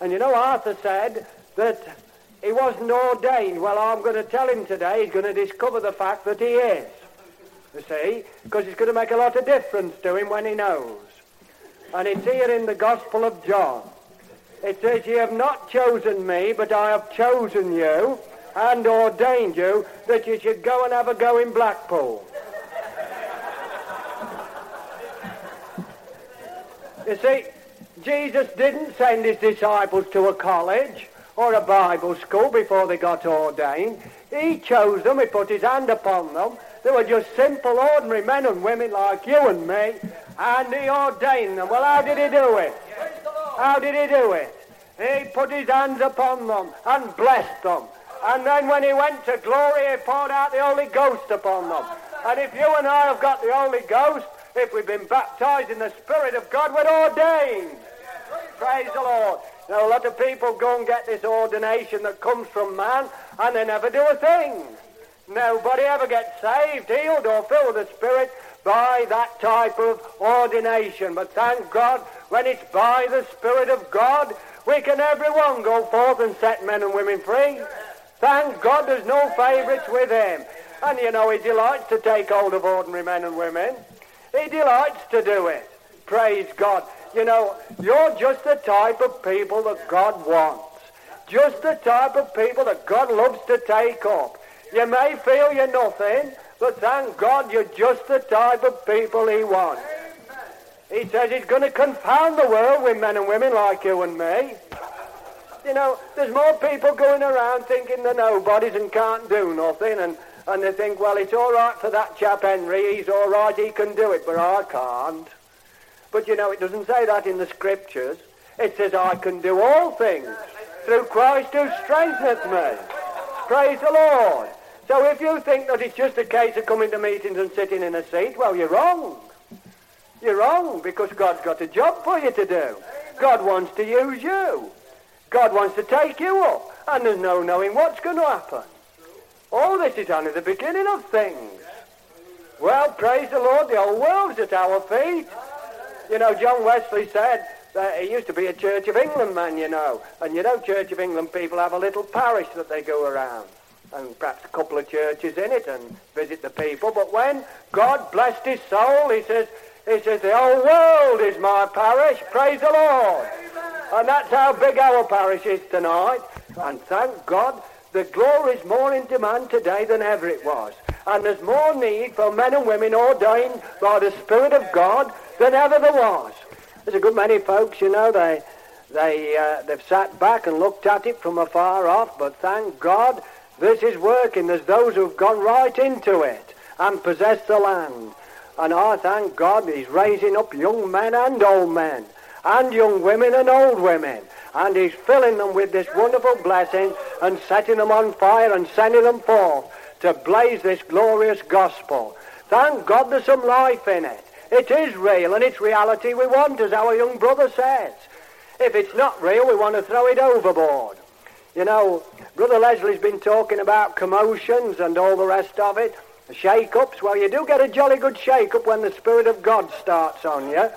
And, you know, Arthur said that he wasn't ordained. Well, I'm going to tell him today he's going to discover the fact that he is. You see? Because it's going to make a lot of difference to him when he knows. And it's here in the Gospel of John. It says, Ye have not chosen me, but I have chosen you and ordained you that you should go and have a go in Blackpool. you see, Jesus didn't send his disciples to a college or a Bible school before they got ordained. He chose them, he put his hand upon them. They were just simple, ordinary men and women like you and me, and he ordained them. Well, how did he do it? How did he do it? He put his hands upon them and blessed them. And then when he went to glory, he poured out the Holy Ghost upon them. And if you and I have got the Holy Ghost, if we've been baptized in the Spirit of God, we're ordained. Praise the Lord. Now, a lot of people go and get this ordination that comes from man, and they never do a thing. Nobody ever gets saved, healed, or filled with the Spirit by that type of ordination. But thank God, when it's by the Spirit of God, we can everyone go forth and set men and women free. Thank God there's no favourites with him. And you know, he delights to take hold of ordinary men and women. He delights to do it. Praise God. You know, you're just the type of people that God wants. Just the type of people that God loves to take up. You may feel you're nothing, but thank God you're just the type of people he wants. He says he's going to confound the world with men and women like you and me. You know, there's more people going around thinking they're nobodies and can't do nothing, and, and they think, well, it's all right for that chap Henry, he's all right, he can do it, but I can't. But you know, it doesn't say that in the scriptures. It says, I can do all things through Christ who strengtheneth me. Praise the Lord. So if you think that it's just a case of coming to meetings and sitting in a seat, well, you're wrong. You're wrong because God's got a job for you to do. God wants to use you. God wants to take you up. And there's no knowing what's going to happen. All this is only the beginning of things. Well, praise the Lord, the whole world's at our feet. You know, John Wesley said that he used to be a Church of England man, you know. And you know, Church of England people have a little parish that they go around. And perhaps a couple of churches in it and visit the people. But when God blessed his soul, he says, he says, the whole world is my parish. Praise the Lord. And that's how big our parish is tonight. And thank God, the glory is more in demand today than ever it was. And there's more need for men and women ordained by the Spirit of God than ever there was. There's a good many folks, you know, they, they, uh, they've sat back and looked at it from afar off, but thank God this is working. There's those who've gone right into it and possessed the land. And I thank God he's raising up young men and old men, and young women and old women. And he's filling them with this wonderful blessing and setting them on fire and sending them forth to blaze this glorious gospel. Thank God there's some life in it. It is real and it's reality we want, as our young brother says. If it's not real, we want to throw it overboard. You know, Brother Leslie's been talking about commotions and all the rest of it, shake-ups. Well, you do get a jolly good shake-up when the Spirit of God starts on you.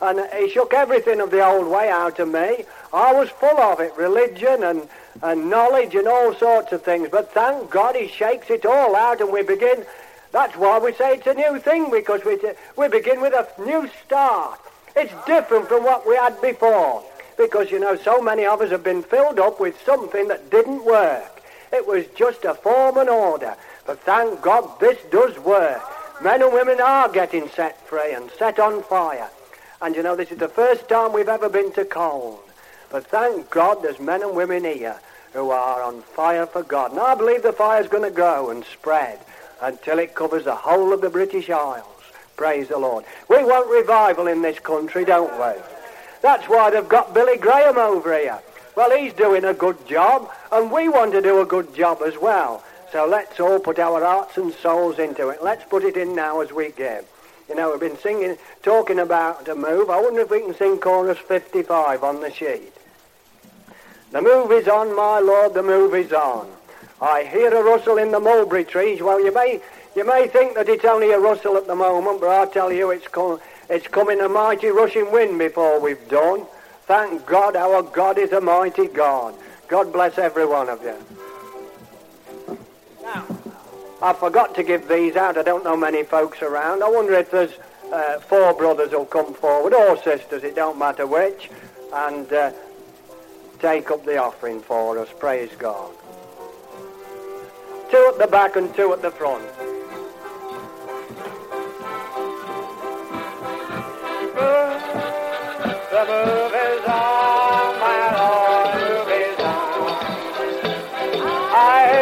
And he shook everything of the old way out of me. I was full of it, religion and, and knowledge and all sorts of things. But thank God he shakes it all out and we begin. That's why we say it's a new thing, because we, we begin with a new start. It's different from what we had before. because, you know, so many of us have been filled up with something that didn't work. It was just a form and order. But thank God this does work. Men and women are getting set free and set on fire. And you know, this is the first time we've ever been to Colne. But thank God there's men and women here who are on fire for God. And I believe the fire's going to grow and spread until it covers the whole of the British Isles. Praise the Lord. We want revival in this country, don't we? That's why they've got Billy Graham over here. Well, he's doing a good job, and we want to do a good job as well. So let's all put our hearts and souls into it. Let's put it in now as we give. You know, we've been singing, talking about a move. I wonder if we can sing chorus 55 on the sheet. The move is on, my Lord, the move is on. I hear a rustle in the mulberry trees. Well, you may, you may think that it's only a rustle at the moment, but I tell you it's, com- it's coming a mighty rushing wind before we've done. Thank God our God is a mighty God. God bless every one of you. Now, I forgot to give these out. I don't know many folks around. I wonder if there's uh, four brothers who'll come forward, or sisters, it don't matter which, and uh, take up the offering for us. Praise God. Two at the back and two at the front. The move is on, my Lord, move is on. I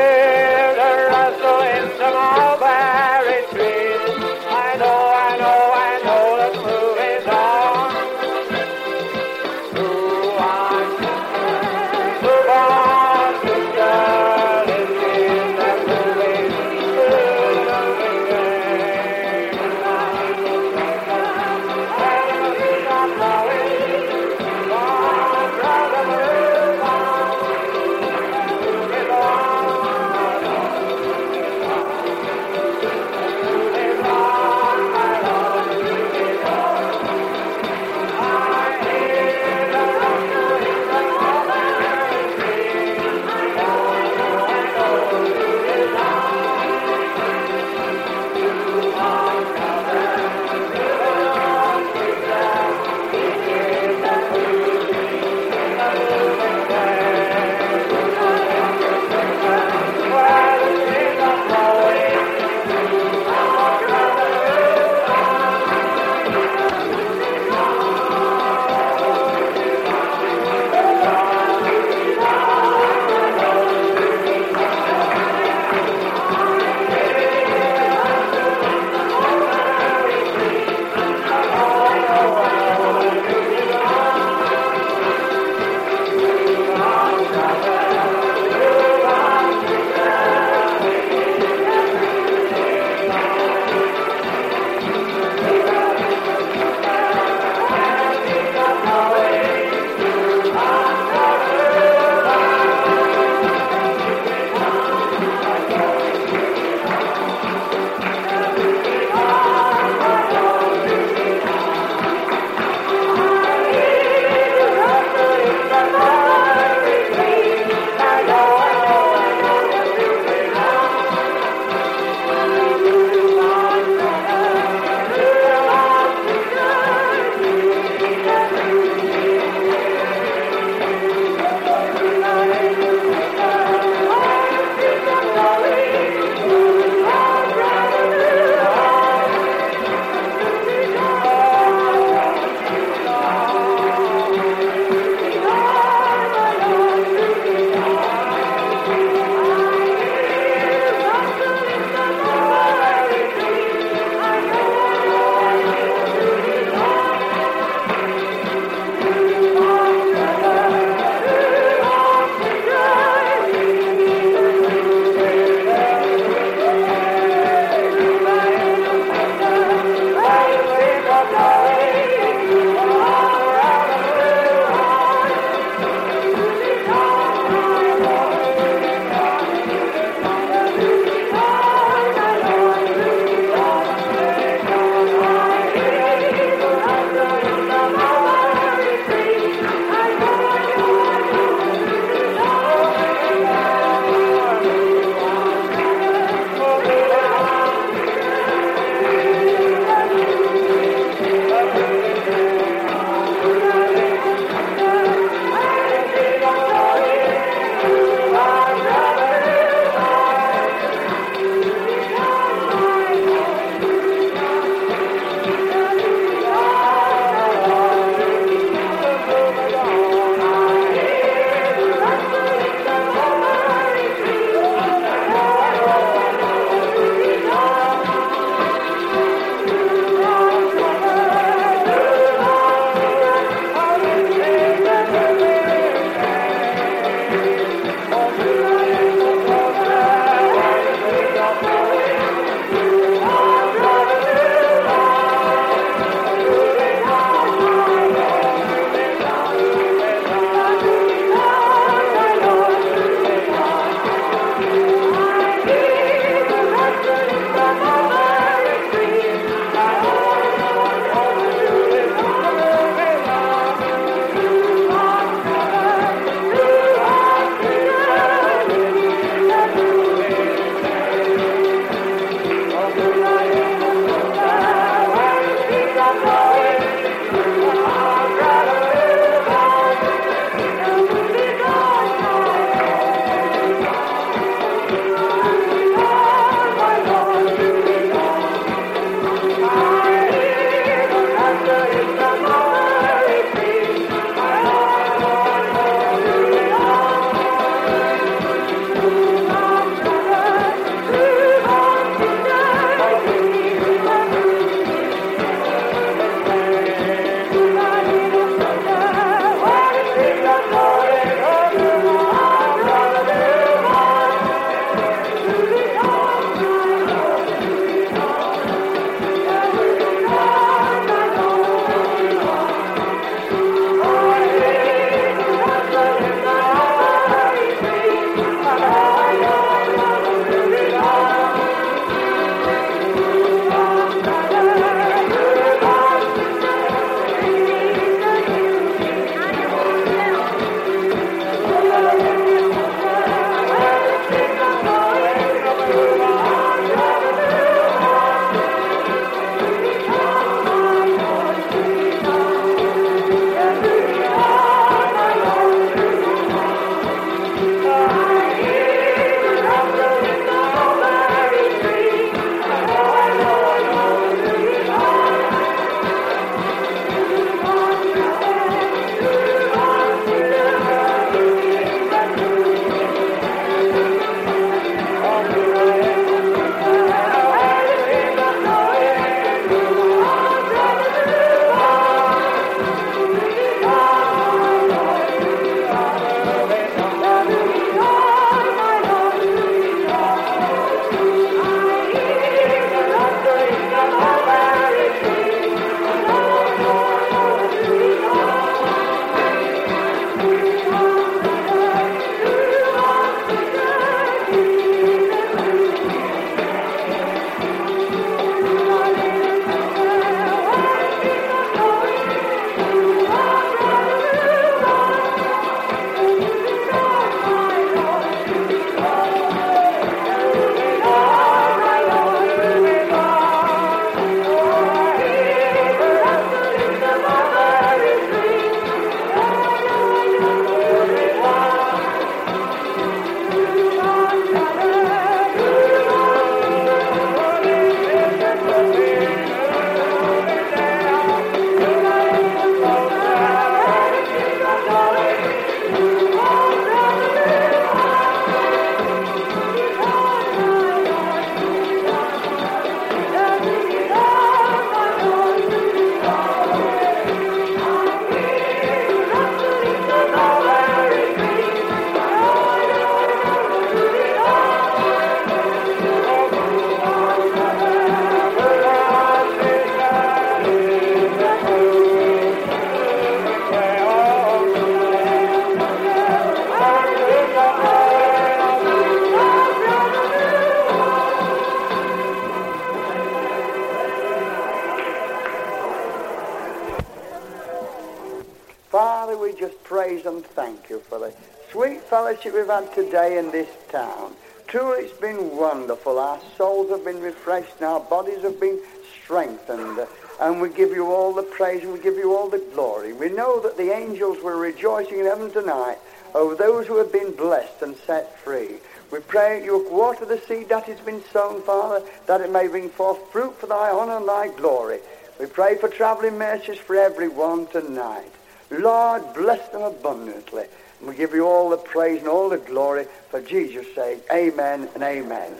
fellowship we've had today in this town. Truly, it's been wonderful. Our souls have been refreshed and our bodies have been strengthened. And we give you all the praise and we give you all the glory. We know that the angels were rejoicing in heaven tonight over those who have been blessed and set free. We pray you water the seed that has been sown, Father, that it may bring forth fruit for thy honor and thy glory. We pray for traveling mercies for everyone tonight. Lord, bless them abundantly. We give you all the praise and all the glory for Jesus' sake. Amen and amen.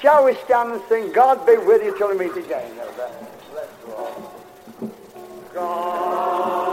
Shall we stand and sing, God be with you till we meet again. God